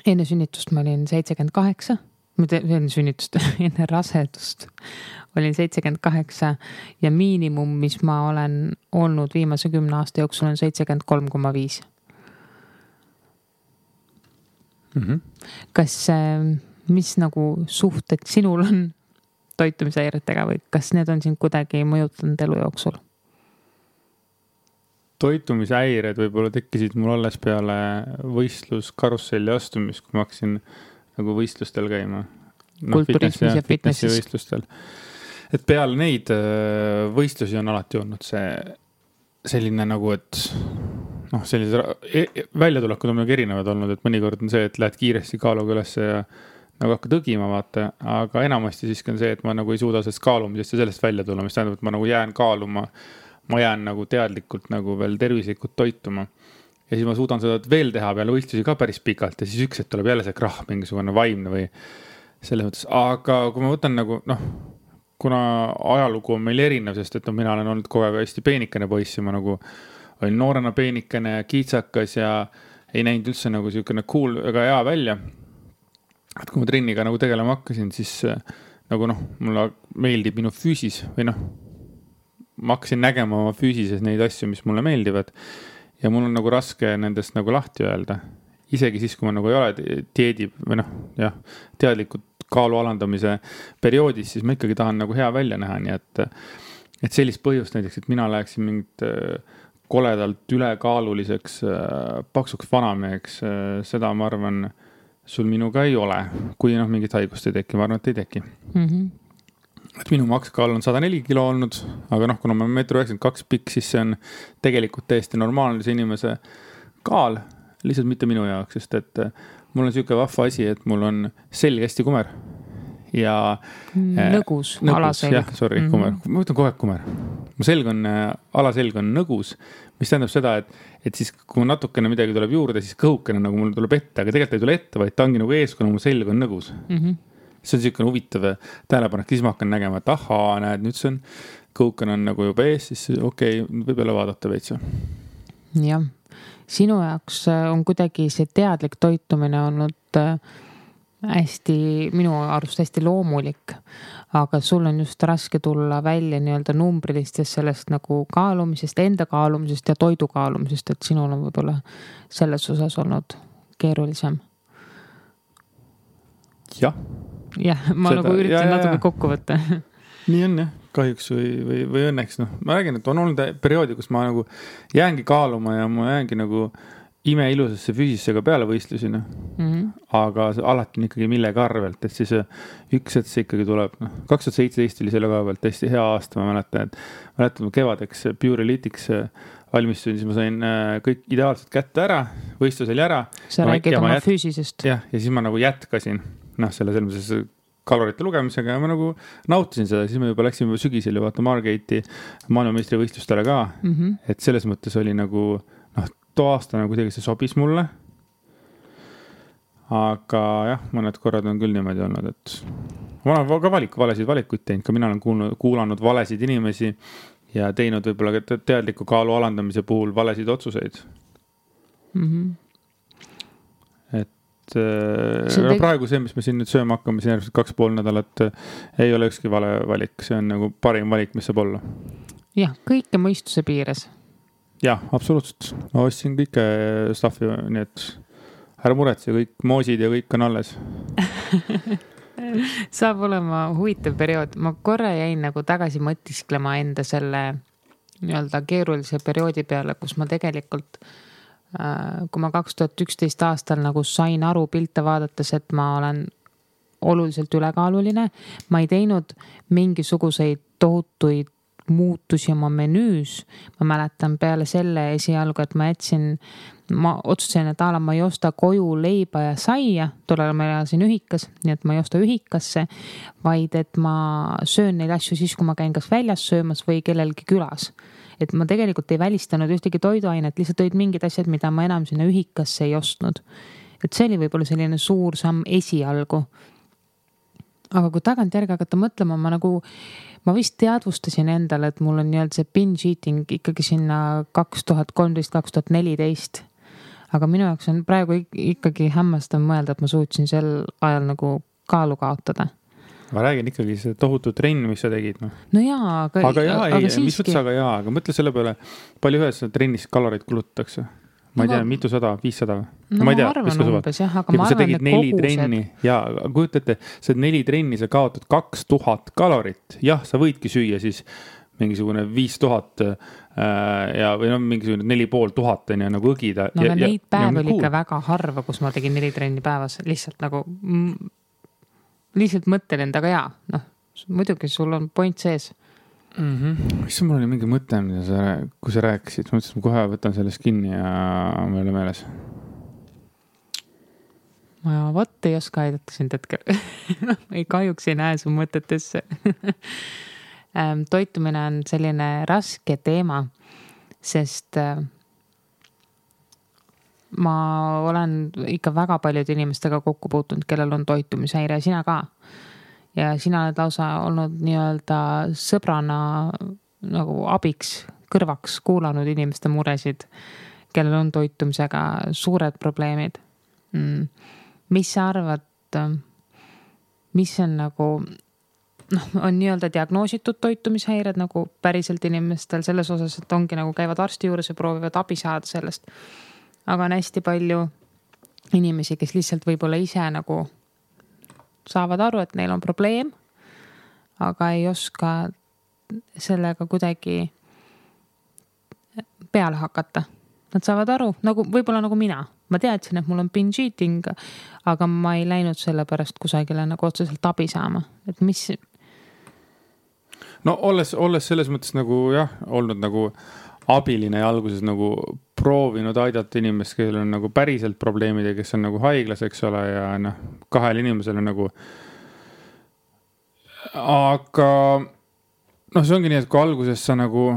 enne sünnitust ma olin seitsekümmend kaheksa, mitte enne sünnitust, enne rasedust olin seitsekümmend kaheksa ja miinimum, mis ma olen olnud viimase kümne aasta jooksul on seitsekümmend kolm koma viis. Mhm. kas, äh, mis nagu suhted sinul on toitumishäiretega või kas need on sind kuidagi mõjutanud elu jooksul? Toitumishäired võib-olla tekkisid mul alles peale võistluskarusselli astumist, kui ma hakkasin nagu võistlustel käima no,. kulturismis ja fitnessis. võistlustel. et peale neid äh, võistlusi on alati olnud see selline nagu, et noh, sellised e, e väljatulekud on muidugi erinevad olnud, et mõnikord on see, et lähed kiiresti kaaluga ülesse ja nagu hakkad õgima, vaata, aga enamasti siiski on see, et ma nagu ei suuda sellest kaalumisest ja sellest välja tulla, mis tähendab, et ma nagu jään kaaluma ma jään nagu teadlikult nagu veel tervislikult toituma. ja siis ma suudan seda veel teha peale võistlusi ka päris pikalt ja siis üks hetk tuleb jälle see krahh, mingisugune vaimne või selles mõttes, aga kui ma võtan nagu noh, kuna ajalugu on meil erinev, sest et noh, mina olen olnud kogu aeg hästi peenikene poiss ja ma nagu olin noorena peenikene ja kiitsakas ja ei näinud üldse nagu siukene cool, väga hea välja. et kui ma trenniga nagu tegelema hakkasin, siis nagu noh, mulle meeldib minu füüsis või noh ma hakkasin nägema oma füüsises neid asju, mis mulle meeldivad. ja mul on nagu raske nendest nagu lahti öelda. isegi siis, kui ma nagu ei ole dieedi või noh, jah, teadlikult kaalu alandamise perioodis, siis ma ikkagi tahan nagu hea välja näha, nii et. et sellist põhjust näiteks, et mina läheksin mingit äh, koledalt ülekaaluliseks äh, paksuks vanameheks, äh, seda ma arvan, sul minuga ei ole. kui noh, mingit haigust ei teki, ma arvan, et ei teki mm. -hmm et minu makskaal on sada neli kilo olnud, aga noh, kuna ma olen meeter üheksakümmend kaks pikk, siis see on tegelikult täiesti normaalse inimese kaal. lihtsalt mitte minu jaoks, sest et äh, mul on sihuke vahva asi, et mul on selg hästi kumer. ja. Äh, nõgus, nõgus, alaselg. jah, sorry mm, -hmm. kumer, ma ütlen kogu aeg kumer. mu selg on, äh, alaselg on nõgus, mis tähendab seda, et, et siis, kui natukene midagi tuleb juurde, siis kõhukene nagu mul tuleb ette, aga tegelikult ei tule ette, vaid ta ongi nagu ees, kuna mu selg on nõgus mm. -hmm see on niisugune huvitav tähelepanek, siis ma hakkan nägema, et ahaa, näed, nüüd see on, kõuken on nagu juba ees, siis okei okay,, võib jälle vaadata veits. jah, sinu jaoks äh, on kuidagi see teadlik toitumine olnud äh, hästi, minu arust hästi loomulik. aga sul on just raske tulla välja nii-öelda numbrilistest sellest nagu kaalumisest, enda kaalumisest ja toidu kaalumisest, et sinul on võib-olla selles osas olnud keerulisem. jah jah, ma seda, nagu üritasin ja, natuke kokku võtta. Nii on jah, kahjuks või, või, või õnneks noh, ma räägin, et on olnud perioodi, kus ma nagu jäängi kaaluma ja ma jäängi nagu imeilusasse füüsisse ka peale võistlusi noh. Mm -hmm.. aga alati on ikkagi millegi arvelt, et siis äh, üks hetk see ikkagi tuleb, noh, kaks tuhat seitseteist oli selle koha pealt hästi hea aasta, ma mäletan, et. mäletan kevadeks Pure Elite'iks äh, valmistusin, siis ma sain äh, kõik ideaalselt kätte ära, võistlus oli ära. sa räägid oma jät... füüsisest. jah, ja siis ma nagu jätkasin noh, selle selles mõttes kalorite lugemisega ja ma nagu nautisin seda, siis me juba läksime juba sügisel ju vaata Margate'i maailmameistrivõistlustele ka mm. -hmm. et selles mõttes oli nagu noh, too aasta nagu kuidagi see sobis mulle. aga jah, mõned korrad on küll niimoodi olnud, et ma olen ka valik, valesid valikuid teinud, ka mina olen kuulnud, kuulanud valesid inimesi ja teinud võib-olla ka teadliku kaalu alandamise puhul valesid otsuseid mm. -hmm no, praegu see, mis me siin nüüd sööma hakkame, siin järgmised kaks pool nädalat, ei ole ükski vale valik, see on nagu parim valik, mis saab olla. jah, kõike mõistuse piires. jah, absoluutselt, ma ostsin kõike stuff'i, nii et ära muretse, kõik moosid ja kõik on alles saab olema huvitav periood, ma korra jäin nagu tagasi mõtisklema enda selle nii-öelda keerulise perioodi peale, kus ma tegelikult äh, Äh, kui ma kaks tuhat üksteist aastal nagu sain aru pilte vaadates, et ma olen oluliselt ülekaaluline. ma ei teinud mingisuguseid tohutuid muutusi oma menüüs. ma mäletan peale selle esialgu, et ma jätsin, ma otsustasin, et a la ma ei osta koju leiba ja saia, tollal ma elasin ühikas, nii et ma ei osta ühikasse. vaid et ma söön neid asju siis, kui ma käin kas väljas söömas või kellelgi külas et ma tegelikult ei välistanud ühtegi toiduainet, lihtsalt olid mingid asjad, mida ma enam sinna ühikasse ei ostnud. et see oli võib-olla selline suur samm esialgu. aga kui tagantjärgi hakata mõtlema, ma nagu, ma vist teadvustasin endale, et mul on nii-öelda see binge eating ikkagi sinna kaks tuhat kolmteist, kaks tuhat neliteist aga minu jaoks on praegu ikkagi hämmastav mõelda, et ma suutsin sel ajal nagu kaalu kaotada ma räägin ikkagi see tohutu trenn, mis sa tegid, noh. no jaa, aga. aga jaa, ei, mis mõttes aga jaa, aga mõtle selle peale, palju ühes trennis kaloreid kulutatakse ma ei tea, mitusada, viissada või? no ma, ei tea, ma arvan umbes jah, aga ja ma arvan, et neli trenni ja kujuta ette, sa neli trenni, sa kaotad kaks tuhat kalorit, jah, sa võidki süüa siis mingisugune viis tuhat äh, ja, või noh, mingisugune neli pool tuhat on ju nagu õgida. no aga neid päevi oli ikka väga harva, kus ma tegin neli trenni päevas, lihtsalt nagu lihtsalt mõttelend, aga jaa, noh, muidugi sul on point sees mm. -hmm. issand, mul oli mingi mõte, mida sa, kui sa rääkisid, ma mõtlesin, et ma kohe võtan sellest kinni ja mul ei ole meeles. ma vot ei oska aidata sind hetkel ei, kahjuks ei näe su mõtetesse ähm, toitumine on selline raske teema, sest äh, ma olen ikka väga paljude inimestega kokku puutunud, kellel on toitumishäire, sina ka. ja sina oled lausa olnud nii-öelda sõbrana nagu abiks, kõrvaks kuulanud inimeste muresid, kellel on toitumisega suured probleemid mm.. mis sa arvad, mis on nagu noh, on nii-öelda diagnoositud toitumishäired nagu päriselt inimestel selles osas, et ongi nagu käivad arsti juures ja proovivad abi saada sellest. Aga on hästi palju inimesi, kes lihtsalt võib-olla ise nagu saavad aru, et neil on probleem, aga ei oska sellega kuidagi peale hakata. Nad saavad aru nagu võib-olla nagu mina, ma teadsin, et mul on binge eating, aga ma ei läinud selle pärast kusagile nagu otseselt abi saama, et mis. no olles, olles selles mõttes nagu jah, olnud nagu abiline ja alguses nagu proovinud aidata inimest, kellel on nagu päriselt probleemid ja kes on nagu haiglas, eks ole, ja noh, kahel inimesel on nagu. aga noh, see ongi nii, et kui alguses sa nagu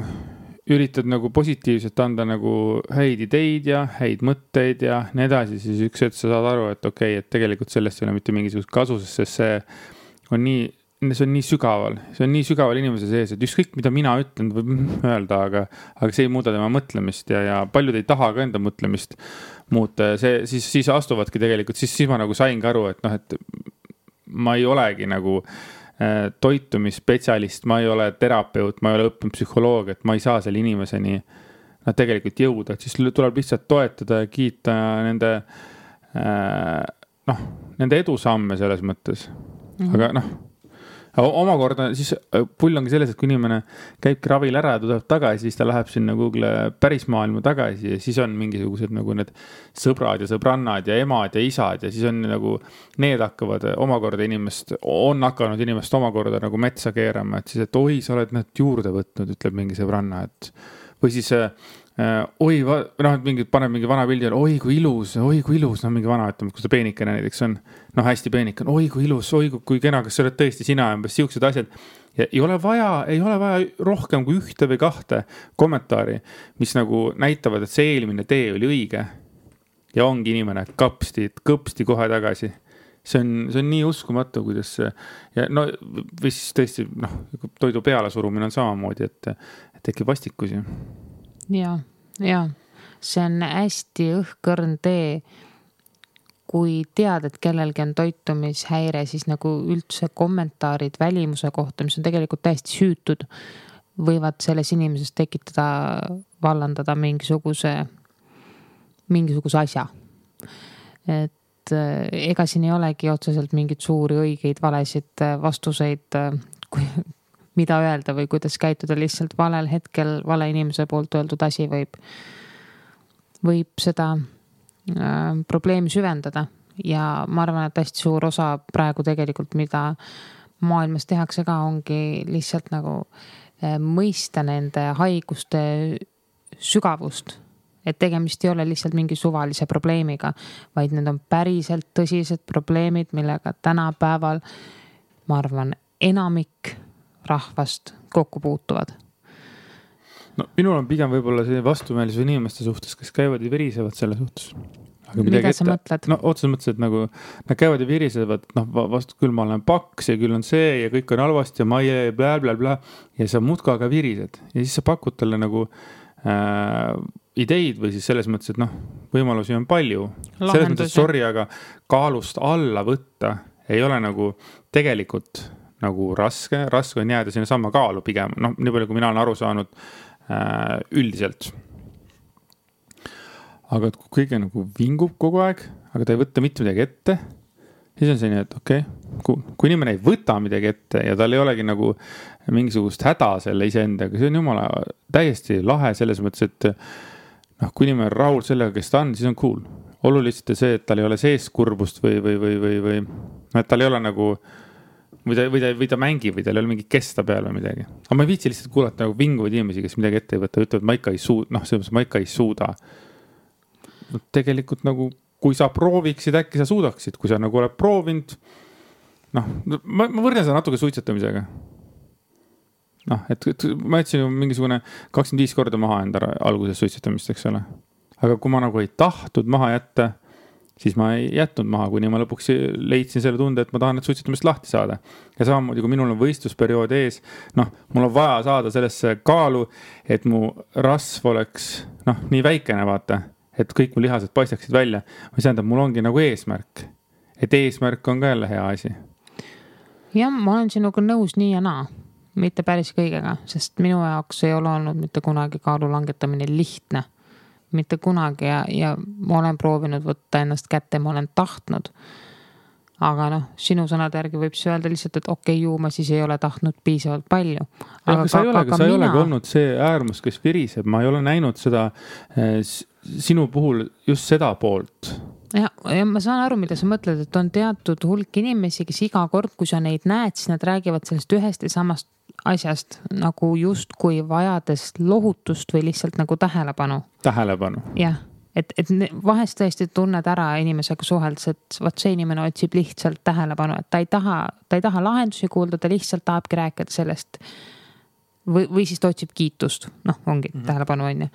üritad nagu positiivselt anda nagu häid ideid ja häid mõtteid ja nii edasi, siis üks hetk sa saad aru, et okei okay,, et tegelikult sellest ei ole mitte mingisugust kasu, sest see on nii, see on nii sügaval, see on nii sügaval inimese sees, et ükskõik, mida mina ütlen, võib öelda, aga, aga see ei muuda tema mõtlemist ja, ja paljud ei taha ka enda mõtlemist muuta ja see siis, siis astuvadki tegelikult, siis, siis ma nagu saingi aru, et noh, et ma ei olegi nagu äh, toitumisspetsialist, ma ei ole terapeut, ma ei ole õppinud psühholoogiat, ma ei saa selle inimeseni noh, tegelikult jõuda, et siis tuleb lihtsalt toetada ja kiita nende äh, noh, nende edusamme selles mõttes mm. -hmm. aga noh omakorda siis äh, pull ongi selles, et kui inimene käibki ravil ära ja ta tuleb tagasi, siis ta läheb sinna Google'i pärismaailma tagasi ja siis on mingisugused nagu need sõbrad ja sõbrannad ja emad ja isad ja siis on nagu. Need hakkavad omakorda inimest, on hakanud inimest omakorda nagu metsa keerama, et siis, et oi, sa oled need juurde võtnud, ütleb mingi sõbranna, et. või siis äh, oi, noh, et mingi paneb mingi vana pildi, oi kui ilus, oi kui ilus, noh, mingi vana, ütleme, kui ta peenikene näiteks on. noh, hästi peenike oi kui ilus, oi kui, kui kena, kas sa oled tõesti sina, umbes siuksed asjad. ja ei ole vaja, ei ole vaja rohkem kui ühte või kahte kommentaari, mis nagu näitavad, et see eelmine tee oli õige. ja ongi inimene kapsti, kõpsti kohe tagasi see on, see on nii uskumatu, kuidas see ja no või siis tõesti noh, toidu pealesurumine on samamoodi, et, et tekib vastikusi ja, ja see on hästi õhkõrn tee. kui tead, et kellelgi on toitumishäire, siis nagu üldse kommentaarid välimuse kohta, mis on tegelikult täiesti süütud, võivad selles inimeses tekitada, vallandada mingisuguse, mingisuguse asja. et eh, ega siin ei olegi otseselt mingeid suuri õigeid, valesid eh, vastuseid, kui, mida öelda või kuidas käituda, lihtsalt valel hetkel vale inimese poolt öeldud asi võib, võib seda äh, probleemi süvendada. ja ma arvan, et hästi suur osa praegu tegelikult, mida maailmas tehakse ka, ongi lihtsalt nagu äh, mõista nende haiguste sügavust et tegemist ei ole lihtsalt mingi suvalise probleemiga, vaid need on päriselt tõsised probleemid, millega tänapäeval ma arvan, enamik rahvast kokku puutuvad? no minul on pigem võib-olla selline vastumeelsus inimeste suhtes, kes käivad ja virisevad selle suhtes. mida sa ette, mõtled? no otseses mõttes, et nagu nad käivad ja virisevad, noh vastu küll ma olen paks ja küll on see ja kõik on halvasti ja ma ei blä-blä-blä. ja sa muudkui aga virised ja siis sa pakud talle nagu äh, ideid või siis selles mõttes, et noh, võimalusi on palju. selles mõttes, sorry, aga kaalust alla võtta ei ole nagu tegelikult nagu raske, raske on jääda sinnasamma kaalu pigem, noh, nii palju, kui mina olen aru saanud äh, üldiselt. aga et kui keegi nagu vingub kogu aeg, aga ta ei võta mitte midagi ette, siis on selline, et okei okay,, kui, kui inimene ei võta midagi ette ja tal ei olegi nagu mingisugust häda selle iseendaga, see on jumala täiesti lahe selles mõttes, et noh, kui inimene on rahul sellega, kes ta on, siis on cool. oluliselt on see, et tal ei ole sees kurbust või, või, või, või, või noh, et tal ei ole nagu äh, või ta, või ta, või ta mängib või tal ei ole mingit kesta peal või midagi. aga ma ei viitsi lihtsalt kuulata nagu vinguvaid inimesi, kes midagi ette ei võta, ütlevad, ma ikka ei suuda, noh, selles mõttes ma ikka ei suuda. no tegelikult nagu, kui sa prooviksid, äkki sa suudaksid, kui sa nagu oled proovinud. noh, ma, ma võrdlen seda natuke suitsetamisega. noh, et, et ma jätsin ju mingisugune kakskümmend viis korda maha enda alguses suitsetamist, eks ole. aga kui ma nagu ei tahtnud maha jätta, siis ma ei jätnud maha, kuni ma lõpuks leidsin selle tunde, et ma tahan nüüd suitsetamist lahti saada. ja samamoodi, kui minul on võistlusperiood ees, noh, mul on vaja saada sellesse kaalu, et mu rasv oleks noh, nii väikene, vaata, et kõik mu lihased paistaksid välja. mis tähendab, mul ongi nagu eesmärk, et eesmärk on ka jälle hea asi. jah, ma olen sinuga nõus nii ja naa mitte päris kõigega, sest minu jaoks ei ole olnud mitte kunagi kaalu langetamine lihtne. Mitte kunagi ja, ja ma olen proovinud võtta ennast kätte, ma olen tahtnud. aga noh, sinu sõnade järgi võib siis öelda lihtsalt, et okei okay,, ju ma siis ei ole tahtnud piisavalt palju. aga sa ei ole, sa ei olegi olnud see äärmus, kes viriseb, ma ei ole näinud seda äh, sinu puhul just seda poolt ja, ja ma saan aru, mida sa mõtled, et on teatud hulk inimesi, kes iga kord, kui sa neid näed, siis nad räägivad sellest ühest ja samast asjast nagu justkui vajades lohutust või lihtsalt nagu tähelepanu. tähelepanu. jah, et, et vahest tõesti tunned ära inimesega suheldes, et vot see inimene otsib lihtsalt tähelepanu, et ta ei taha, ta ei taha lahendusi kuulda, ta lihtsalt tahabki rääkida sellest. või, või siis ta otsib kiitust, noh, ongi mm -hmm. tähelepanu on ju.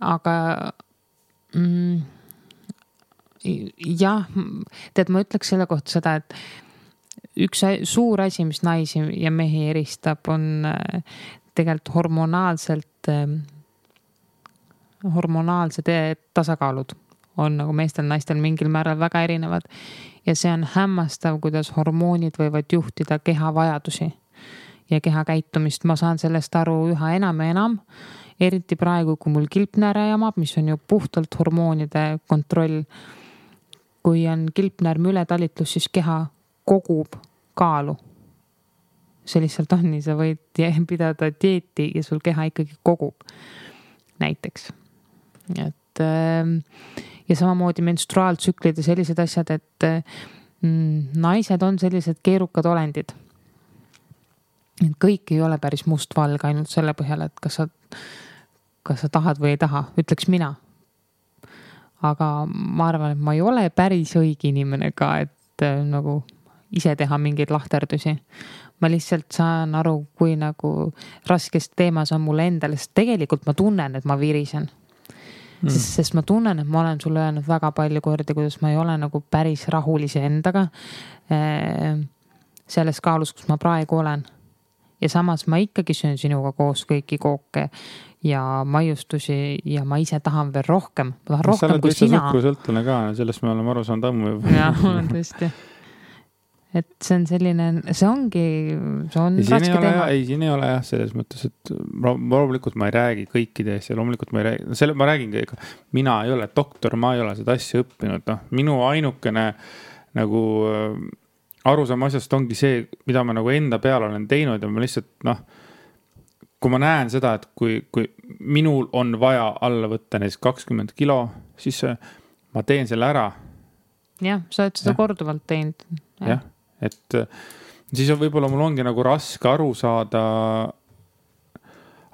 aga mm, jah, tead, ma ütleks selle kohta seda, et üks suur asi, mis naisi ja mehi eristab, on äh, tegelikult hormonaalselt, ähm, hormonaalsed tasakaalud on nagu meestel-naistel mingil määral väga erinevad. ja see on hämmastav, kuidas hormoonid võivad juhtida keha vajadusi ja keha käitumist, ma saan sellest aru üha enam ja enam. eriti praegu, kui mul kilpnääre jamab, mis on ju puhtalt hormoonide kontroll kui on kilpnärm ületalitlus, siis keha kogub kaalu. see lihtsalt on nii, sa võid pidada dieeti ja sul keha ikkagi kogub. näiteks, et ähm, ja samamoodi menstruaaltsüklid ja sellised asjad, et mm, naised on sellised keerukad olendid. et kõik ei ole päris mustvalge ainult selle põhjal, et kas sa, kas sa tahad või ei taha, ütleks mina aga ma arvan, et ma ei ole päris õige inimene ka, et äh, nagu ise teha mingeid lahterdusi. ma lihtsalt saan aru, kui nagu raskes teemas on mulle endale, sest tegelikult ma tunnen, et ma virisen mm.. sest, sest ma tunnen, et ma olen sulle öelnud väga palju kordi, kuidas ma ei ole nagu päris rahul iseendaga. Äh, selles kaalus, kus ma praegu olen. ja samas ma ikkagi söön sinuga koos kõiki kooke ja maiustusi ja ma ise tahan veel rohkem, ma tahan rohkem kui sina. suhkrusõltlane ka, sellest me oleme aru saanud ammu juba. jah, olen tõesti. et see on selline, see ongi, see on ei, raske teema. ei, siin ei ole jah, selles mõttes, et loomulikult ma ei räägi kõikide eest ja loomulikult ma ei räägi, selle ma räägingi, ega mina ei ole doktor, ma ei ole seda asja õppinud, noh, minu ainukene nagu äh, arusaam asjast ongi see, mida ma nagu enda peal olen teinud ja ma lihtsalt noh kui ma näen seda, et kui, kui minul on vaja alla võtta näiteks kakskümmend kilo, siis ma teen selle ära. jah, sa oled seda ja. korduvalt teinud. jah, et siis on võib-olla mul ongi nagu raske aru saada.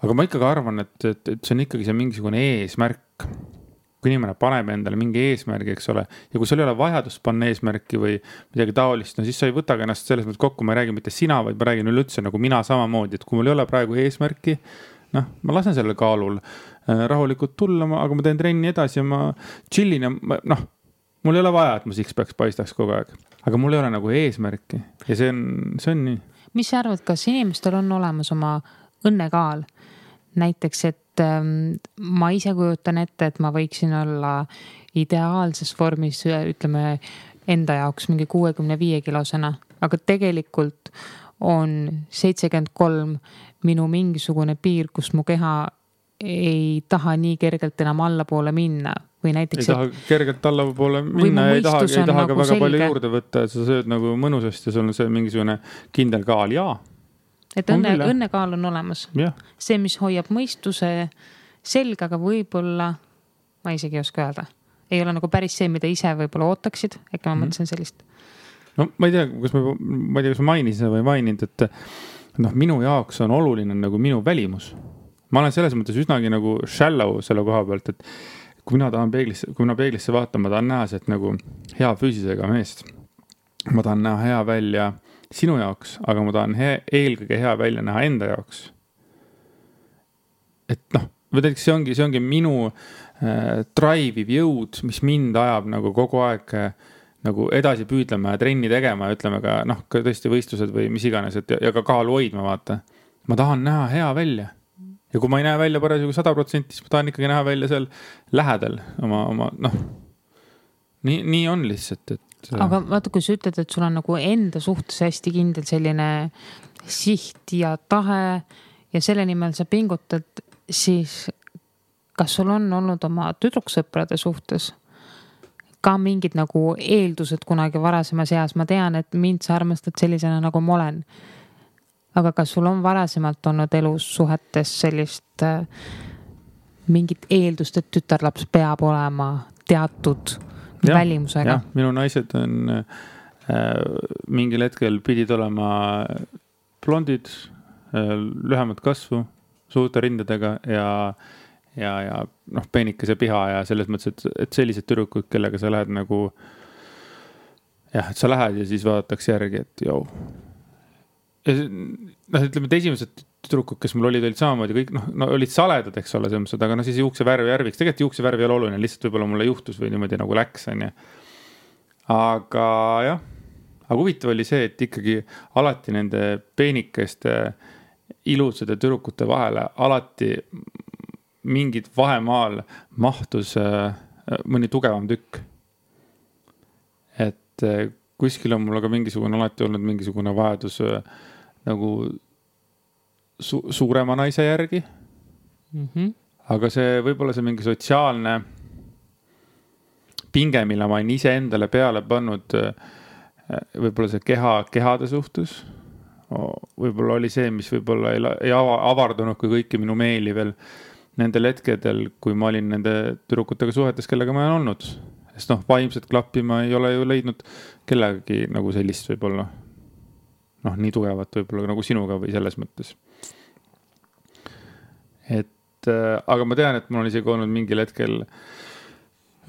aga ma ikkagi arvan, et, et, et see on ikkagi see mingisugune eesmärk kui inimene paneb endale mingi eesmärgi, eks ole, ja kui sul ei ole vajadust panna eesmärki või midagi taolist, no siis sa ei võtagi ennast selles mõttes kokku, ma ei räägi mitte sina, vaid ma räägin üleüldse nagu mina samamoodi, et kui mul ei ole praegu eesmärki, noh, ma lasen sellel kaalul äh, rahulikult tulla, aga ma teen trenni edasi ja ma chill in ja noh, mul ei ole vaja, et mu six-pack paistaks kogu aeg, aga mul ei ole nagu eesmärki ja see on, see on nii. mis sa arvad, kas inimestel on olemas oma õnnekaal? näiteks, et ähm, ma ise kujutan ette, et ma võiksin olla ideaalses vormis, ütleme enda jaoks mingi kuuekümne viie kilosena, aga tegelikult on seitsekümmend kolm minu mingisugune piir, kus mu keha ei taha nii kergelt enam allapoole minna või näiteks. ei taha kergelt allapoole minna ja ei taha, ei taha nagu ka väga selge. palju juurde võtta, et sa sööd nagu mõnusasti ja sul on see mingisugune kindel kaal, jaa et õnne, õnnekaal on olemas. see, mis hoiab mõistuse selga, aga võib-olla, ma isegi ei oska öelda, ei ole nagu päris see, mida ise võib-olla ootaksid, äkki ma mm -hmm. mõtlesin sellist. no ma ei tea, kas ma, ma ei tea, kas ma mainisin või ei maininud, et noh, minu jaoks on oluline nagu minu välimus. Ma olen selles mõttes üsnagi nagu shallow selle koha pealt, et kui mina tahan peeglisse, kui mina peeglisse vaatan, ma tahan näha sealt nagu hea füüsisega meest. ma tahan näha hea välja sinu jaoks, aga ma tahan hea, eelkõige hea välja näha enda jaoks. et noh, või näiteks see ongi, see ongi minu äh, drive iv jõud, mis mind ajab nagu kogu aeg äh, nagu edasi püüdlema ja trenni tegema ja ütleme ka noh, ka tõesti võistlused või mis iganes, et ja, ja ka kaalu hoidma, vaata. ma tahan näha hea välja. Ja kui ma ei näe välja parasjagu sada protsenti, siis ma tahan ikkagi näha välja seal lähedal oma, oma noh. nii, nii on lihtsalt, et. aga vaata, kui sa ütled, et sul on nagu enda suhtes hästi kindel selline siht ja tahe ja selle nimel sa pingutad, siis kas sul on olnud oma tüdruksõprade suhtes ka mingid nagu eeldused kunagi varasemas eas, ma tean, et mind sa armastad sellisena, nagu ma olen. Aga kas sul on varasemalt olnud elus suhetes sellist äh, mingit eeldust, et tütarlaps peab olema teatud ja, välimusega? minu naised on äh, mingil hetkel pidid olema blondid äh,, lühemat kasvu, suurte rindadega ja ja, ja noh, peenikese piha ja selles mõttes, et, et sellised tüdrukud, kellega sa lähed nagu. jah, et sa lähed ja siis vaadatakse järgi, et jõu. Noh, ütleme, et esimesed tüdrukud, kes mul olid, olid samamoodi kõik noh, no olid saledad, eks ole, selles mõttes, aga noh, siis juuksevärv järviks, tegelikult juuksevärv ei ole oluline, lihtsalt võib-olla mulle juhtus või niimoodi nagu läks, on ju. aga jah, aga huvitav oli see, et ikkagi alati nende peenikeste ilusate tüdrukute vahele alati mingit vahemaal mahtus äh, mõni tugevam tükk. et äh, kuskil on mul aga mingisugune alati olnud mingisugune vajadus äh, nagu su suurema naise järgi mm. -hmm. aga see võib-olla see mingi sotsiaalne pinge, mille ma olen iseendale peale pannud, võib-olla see keha, kehade suhtes võib-olla oli see, mis võib-olla ei, ei ava, avardunud, kui kõiki minu meeli veel nendel hetkedel, kui ma olin nende tüdrukutega suhetes, kellega ma olen olnud. sest noh, vaimset klappi ma ei ole ju leidnud kellegagi nagu sellist võib-olla. Noh, nii tugevat võib-olla nagu sinuga või selles mõttes. et äh, aga ma tean, et mul on isegi olnud mingil hetkel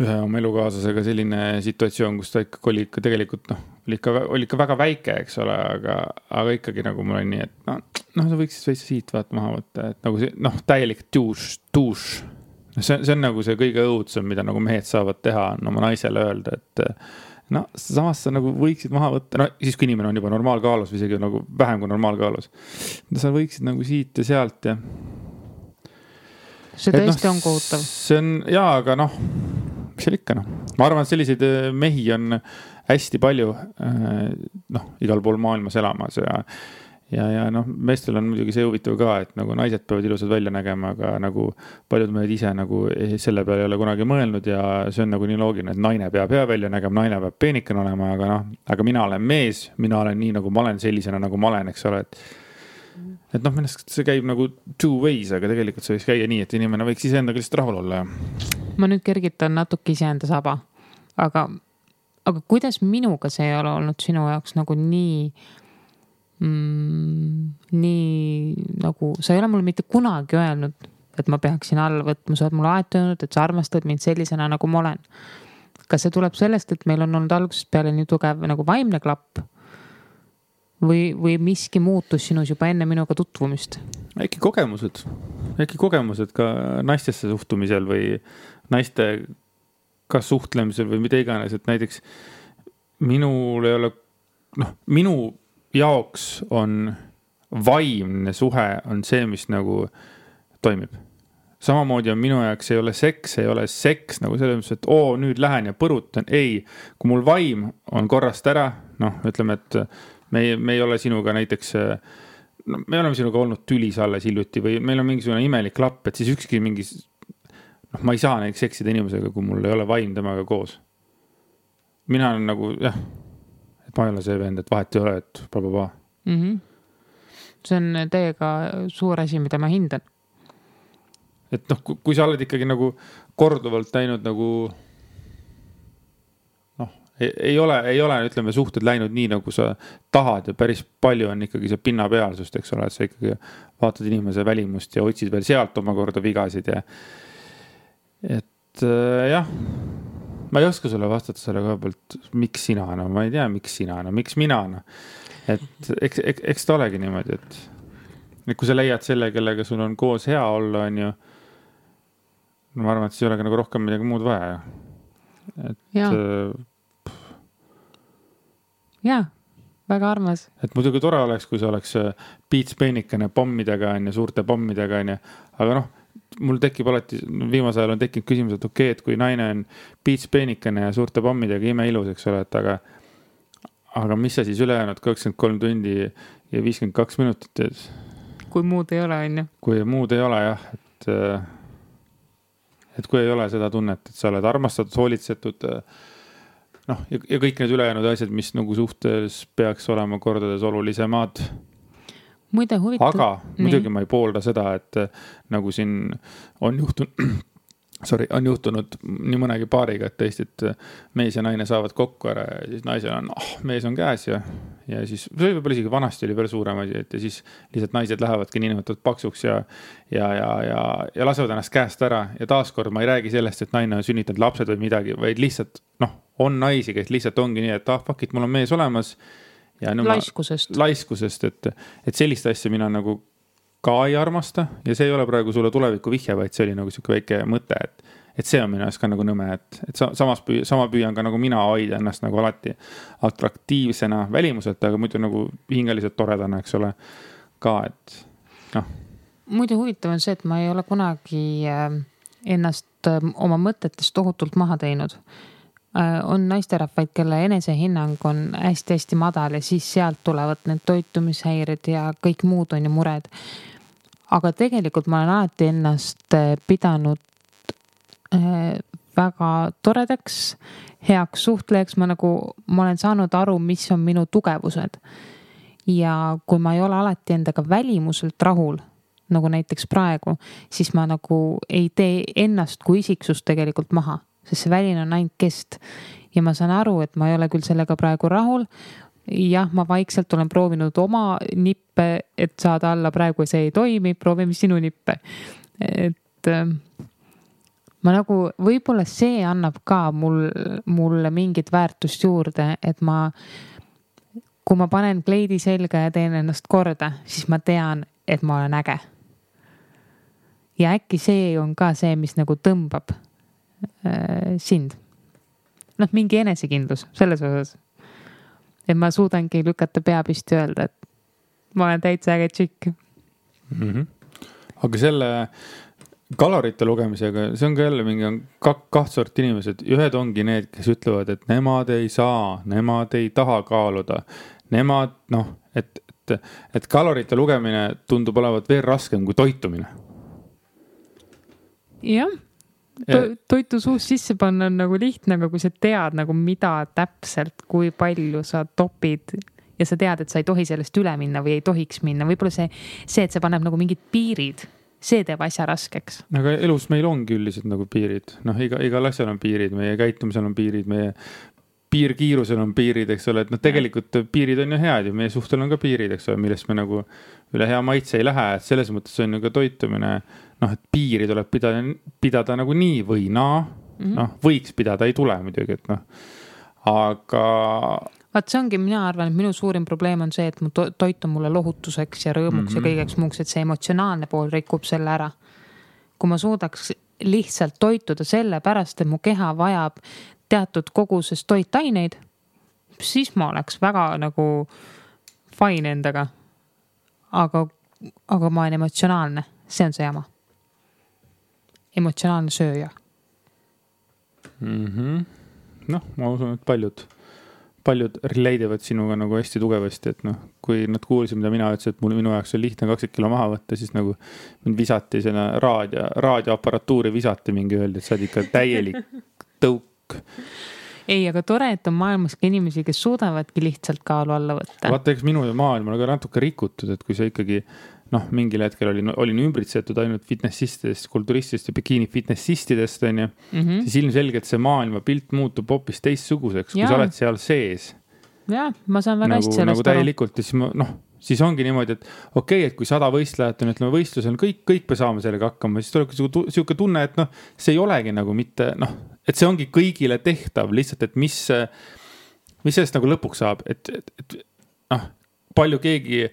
ühe oma elukaaslasega selline situatsioon, kus ta ikkagi oli ikka tegelikult noh, oli ikka, oli ikka väga väike, eks ole, aga, aga ikkagi nagu mul on nii, et noh, noh, sa võiksid veits siit vaata maha võtta, et nagu see noh, täielik douche. noh, see, see on nagu see kõige õudsem, mida nagu mehed saavad teha, on oma naisele öelda, et no samas sa nagu võiksid maha võtta, no siis, kui inimene on juba normaalkaalus või isegi nagu vähem kui normaalkaalus. sa võiksid nagu siit ja sealt ja. see tõesti no, on kohutav. see on jaa, aga noh, mis seal ikka noh, ma arvan, et selliseid äh, mehi on hästi palju äh, noh, igal pool maailmas elamas ja ja, ja noh, meestel on muidugi see huvitav ka, et nagu naised peavad ilusad välja nägema, aga nagu paljud mehed ise nagu selle peale ei ole kunagi mõelnud ja see on nagu nii loogiline, et naine peab hea välja nägema, naine peab peenikene olema, aga noh, aga mina olen mees, mina olen nii, nagu ma olen, sellisena, nagu ma olen, eks ole, et et noh, minu arust see käib nagu two ways, aga tegelikult see võiks käia nii, et inimene võiks iseendaga lihtsalt rahul olla ja. ma nüüd kergitan natuke iseenda saba, aga, aga kuidas minuga see ei ole olnud sinu jaoks nagu nii mm, nii nagu, sa ei ole mulle mitte kunagi öelnud, et ma peaksin alla võtma, sa oled mulle alati öelnud, et sa armastad mind sellisena, nagu ma olen. kas see tuleb sellest, et meil on olnud algusest peale nii tugev nagu vaimne klapp? või, või miski muutus sinus juba enne minuga tutvumist? äkki kogemused, äkki kogemused ka naistesse suhtumisel või naistega suhtlemisel või mida iganes, et näiteks minul ei ole, noh, minu jaoks on vaimne suhe on see, mis nagu toimib. samamoodi on minu jaoks ei ole seks, ei ole seks nagu selles mõttes, et oo, nüüd lähen ja põrutan, ei. kui mul vaim on korrast ära, noh, ütleme, et me ei, me ei ole sinuga näiteks no me oleme sinuga olnud tülis alles hiljuti või meil on mingisugune imelik klapp, et siis ükski mingi. noh, ma ei saa näiteks seksida inimesega, kui mul ei ole vaim temaga koos. mina olen nagu jah et ma ei ole see vend, et vahet ei ole, et blablabla mm. -hmm. see on täiega suur asi, mida ma hindan. et noh, kui sa oled ikkagi nagu korduvalt näinud nagu noh, ei ole, ei ole, ütleme, suhted läinud nii, nagu sa tahad ja päris palju on ikkagi see pinnapealsust, eks ole, et sa ikkagi vaatad inimese välimust ja otsid veel sealt omakorda vigasid ja. et äh, jah ma ei oska sulle vastata selle koha pealt, miks sina, no ma ei tea, miks sina, no miks mina, noh. et eks, eks, eks ta olegi niimoodi, et, et kui sa leiad selle, kellega sul on koos hea olla, on ju. no ma arvan, et siis ei olegi nagu rohkem midagi muud vaja et. Äh, jaa väga armas. et muidugi tore oleks, kui see oleks piitspeenikene pommidega on ju, suurte pommidega on ju, aga noh mul tekib alati, viimasel ajal on tekkinud küsimus, et okei okay,, et kui naine on piitspeenikene ja suurte pommidega imeilus, eks ole, et aga. aga mis sa siis ülejäänud kakskümmend kolm tundi ja viiskümmend kaks minutit teed? kui muud ei ole, on ju. kui muud ei ole jah, et. et kui ei ole seda tunnet, et sa oled armastatud, hoolitsetud. noh, ja, ja kõik need ülejäänud asjad, mis nagu suhtes peaks olema kordades olulisemad muide huvitav. aga muidugi ma ei poolda seda, et nagu siin on juhtunud sorry, on juhtunud nii mõnegi paariga, et tõesti, et mees ja naine saavad kokku ära ja siis naisel on, oh, mees on käes ja. ja siis, see oli võib-olla isegi vanasti oli veel suurem asi, et ja siis lihtsalt naised lähevadki niinimetatud paksuks ja. ja, ja, ja, ja lasevad ennast käest ära ja taaskord ma ei räägi sellest, et naine on sünnitanud lapsed või midagi, vaid lihtsalt noh, on naisi, kes lihtsalt ongi nii, et ah fuck it, mul on mees olemas no laiskusest. laiskusest, et, et sellist asja mina nagu ka ei armasta ja see ei ole praegu sulle tuleviku vihje, vaid see oli nagu sihuke väike mõte, et. et see on minu jaoks ka nagu nõme, et, et samas püü, sama püüan ka nagu mina hoida ennast nagu alati atraktiivsena välimuselt, aga muidu nagu hingeliselt toredana, eks ole. ka, et noh. muidu huvitav on see, et ma ei ole kunagi äh, ennast äh, oma mõtetest tohutult maha teinud on naisterahvaid, kelle enesehinnang on hästi-hästi madal ja siis sealt tulevad need toitumishäired ja kõik muud on ju mured. aga tegelikult ma olen alati ennast äh, pidanud äh, väga toredaks, heaks suhtlejaks, ma nagu, ma olen saanud aru, mis on minu tugevused. ja kui ma ei ole alati endaga välimuselt rahul, nagu näiteks praegu, siis ma nagu ei tee ennast kui isiksust tegelikult maha sest see väline on ainult kest. ja ma saan aru, et ma ei ole küll sellega praegu rahul. jah, ma vaikselt olen proovinud oma nippe, et saada alla, praegu see ei toimi, proovime sinu nippe. et äh, ma nagu, võib-olla see annab ka mul, mulle mingit väärtust juurde, et ma, kui ma panen kleidi selga ja teen ennast korda, siis ma tean, et ma olen äge. ja äkki see on ka see, mis nagu tõmbab sind. noh, mingi enesekindlus selles osas. et ma suudangi lükata pea püsti, öelda, et ma olen täitsa äge tšikk mm. -hmm. aga selle kalorite lugemisega, see on ka jälle mingi kak-, kaht sorti inimesed, ühed ongi need, kes ütlevad, et nemad ei saa, nemad ei taha kaaluda. Nemad noh, et, et, et kalorite lugemine tundub olevat veel raskem kui toitumine. jah toitu suust sisse panna on nagu lihtne, aga kui sa tead nagu, mida täpselt, kui palju sa topid ja sa tead, et sa ei tohi sellest üle minna või ei tohiks minna, võib-olla see, see, et see paneb nagu mingid piirid, see teeb asja raskeks. aga elus meil ongi üldiselt nagu piirid, noh, iga, igal asjal on piirid, meie käitumisel on piirid, meie piirkiirusel on piirid, eks ole, et noh, tegelikult piirid on ju head ja meie suhtel on ka piirid, eks ole, millest me nagu üle hea maitse ei lähe, et selles mõttes on ju ka toitumine noh, et piiri tuleb pidada, pidada nagu nii või naa mm -hmm., noh, võiks pidada, ei tule muidugi, et noh, aga. vaat see ongi, mina arvan, et minu suurim probleem on see, et mu to toit on mulle lohutuseks ja rõõmuks mm -hmm. ja mhm. kõigeks muuks, et see emotsionaalne pool rikub selle ära. kui ma suudaks lihtsalt toituda sellepärast, et mu keha vajab teatud koguses toitaineid, siis ma oleks väga nagu fine endaga. aga, aga ma olen emotsionaalne, see on see jama emotsionaalne sööja mm -hmm.? noh, ma usun, et paljud, paljud relate ivad sinuga nagu hästi tugevasti, et noh, kui nad kuulsid, mida mina ütlesin, et mul, minu jaoks on lihtne kakskümmend kilo maha võtta, siis nagu mind visati sinna raadio, raadioaparatuuri visati mingi, öeldi, et sa oled ikka täielik tõuk ei, aga tore, et on maailmas ka inimesi, kes suudavadki lihtsalt kaalu alla võtta. vaata, eks minu maailm on ka natuke rikutud, et kui sa ikkagi noh, mingil hetkel olin, olin ümbritsetud ainult fitnessistidest, kulturistidest ja bikiini fitnessistidest, on ju mm. -hmm. siis ilmselgelt see maailmapilt muutub hoopis teistsuguseks, kui sa oled seal sees. jah, ma saan väga nagu, hästi sellest nagu täielikult ja siis ma noh, siis ongi niimoodi, et okei okay,, et kui sada võistlejat on, ütleme võistlusel, kõik, kõik me saame sellega hakkama, siis tuleb sihuke tunne, et noh, see ei olegi nagu mitte noh, et see ongi kõigile tehtav lihtsalt, et mis, mis sellest nagu lõpuks saab, et, et, et noh palju keegi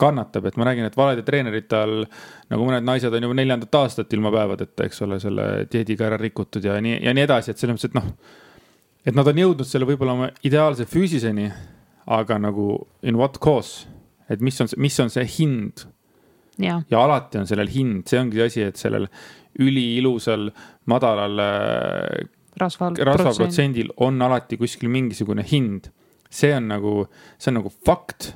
kannatab, et ma nägin, et valede treenerite all nagu mõned naised on juba neljandat aastat ilma päevadeta, eks ole, selle dieediga ära rikutud ja nii ja nii edasi, et selles mõttes, et noh. et nad on jõudnud selle võib-olla oma ideaalse füüsiseni, aga nagu in what cause, et mis on, mis on see hind. ja alati on sellel hind, see ongi asi, et sellel üliilusal madalal äh, rasvaprotsendil on alati kuskil mingisugune hind. see on nagu, see on nagu fakt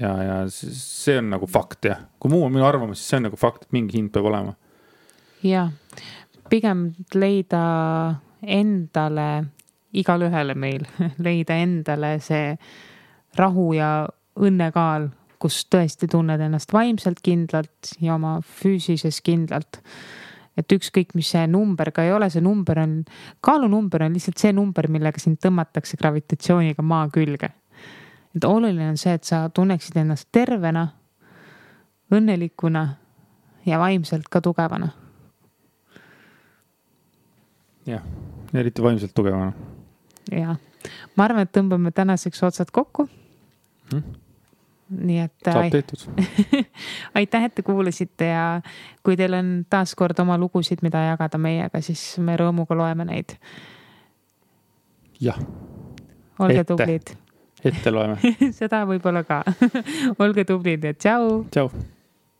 ja, ja see on nagu fakt jah, kui muu on minu arvamus, siis see on nagu fakt, et mingi hind peab olema. ja, pigem leida endale, igalühele meil leida endale see rahu ja õnnekaal, kus tõesti tunned ennast vaimselt kindlalt ja oma füüsilises kindlalt. et ükskõik, mis see number ka ei ole, see number on, kaalunumber on lihtsalt see number, millega sind tõmmatakse gravitatsiooniga maa külge et oluline on see, et sa tunneksid ennast tervena, õnnelikuna ja vaimselt ka tugevana. jah, eriti vaimselt tugevana. jah, ma arvan, et tõmbame tänaseks otsad kokku hmm nii et. saab tehtud aitäh, et te kuulasite ja kui teil on taaskord oma lugusid, mida jagada meiega, siis me rõõmuga loeme neid. jah. olge Ette. tublid ette loeme seda võib-olla ka olge tublid ja tšau. tšau.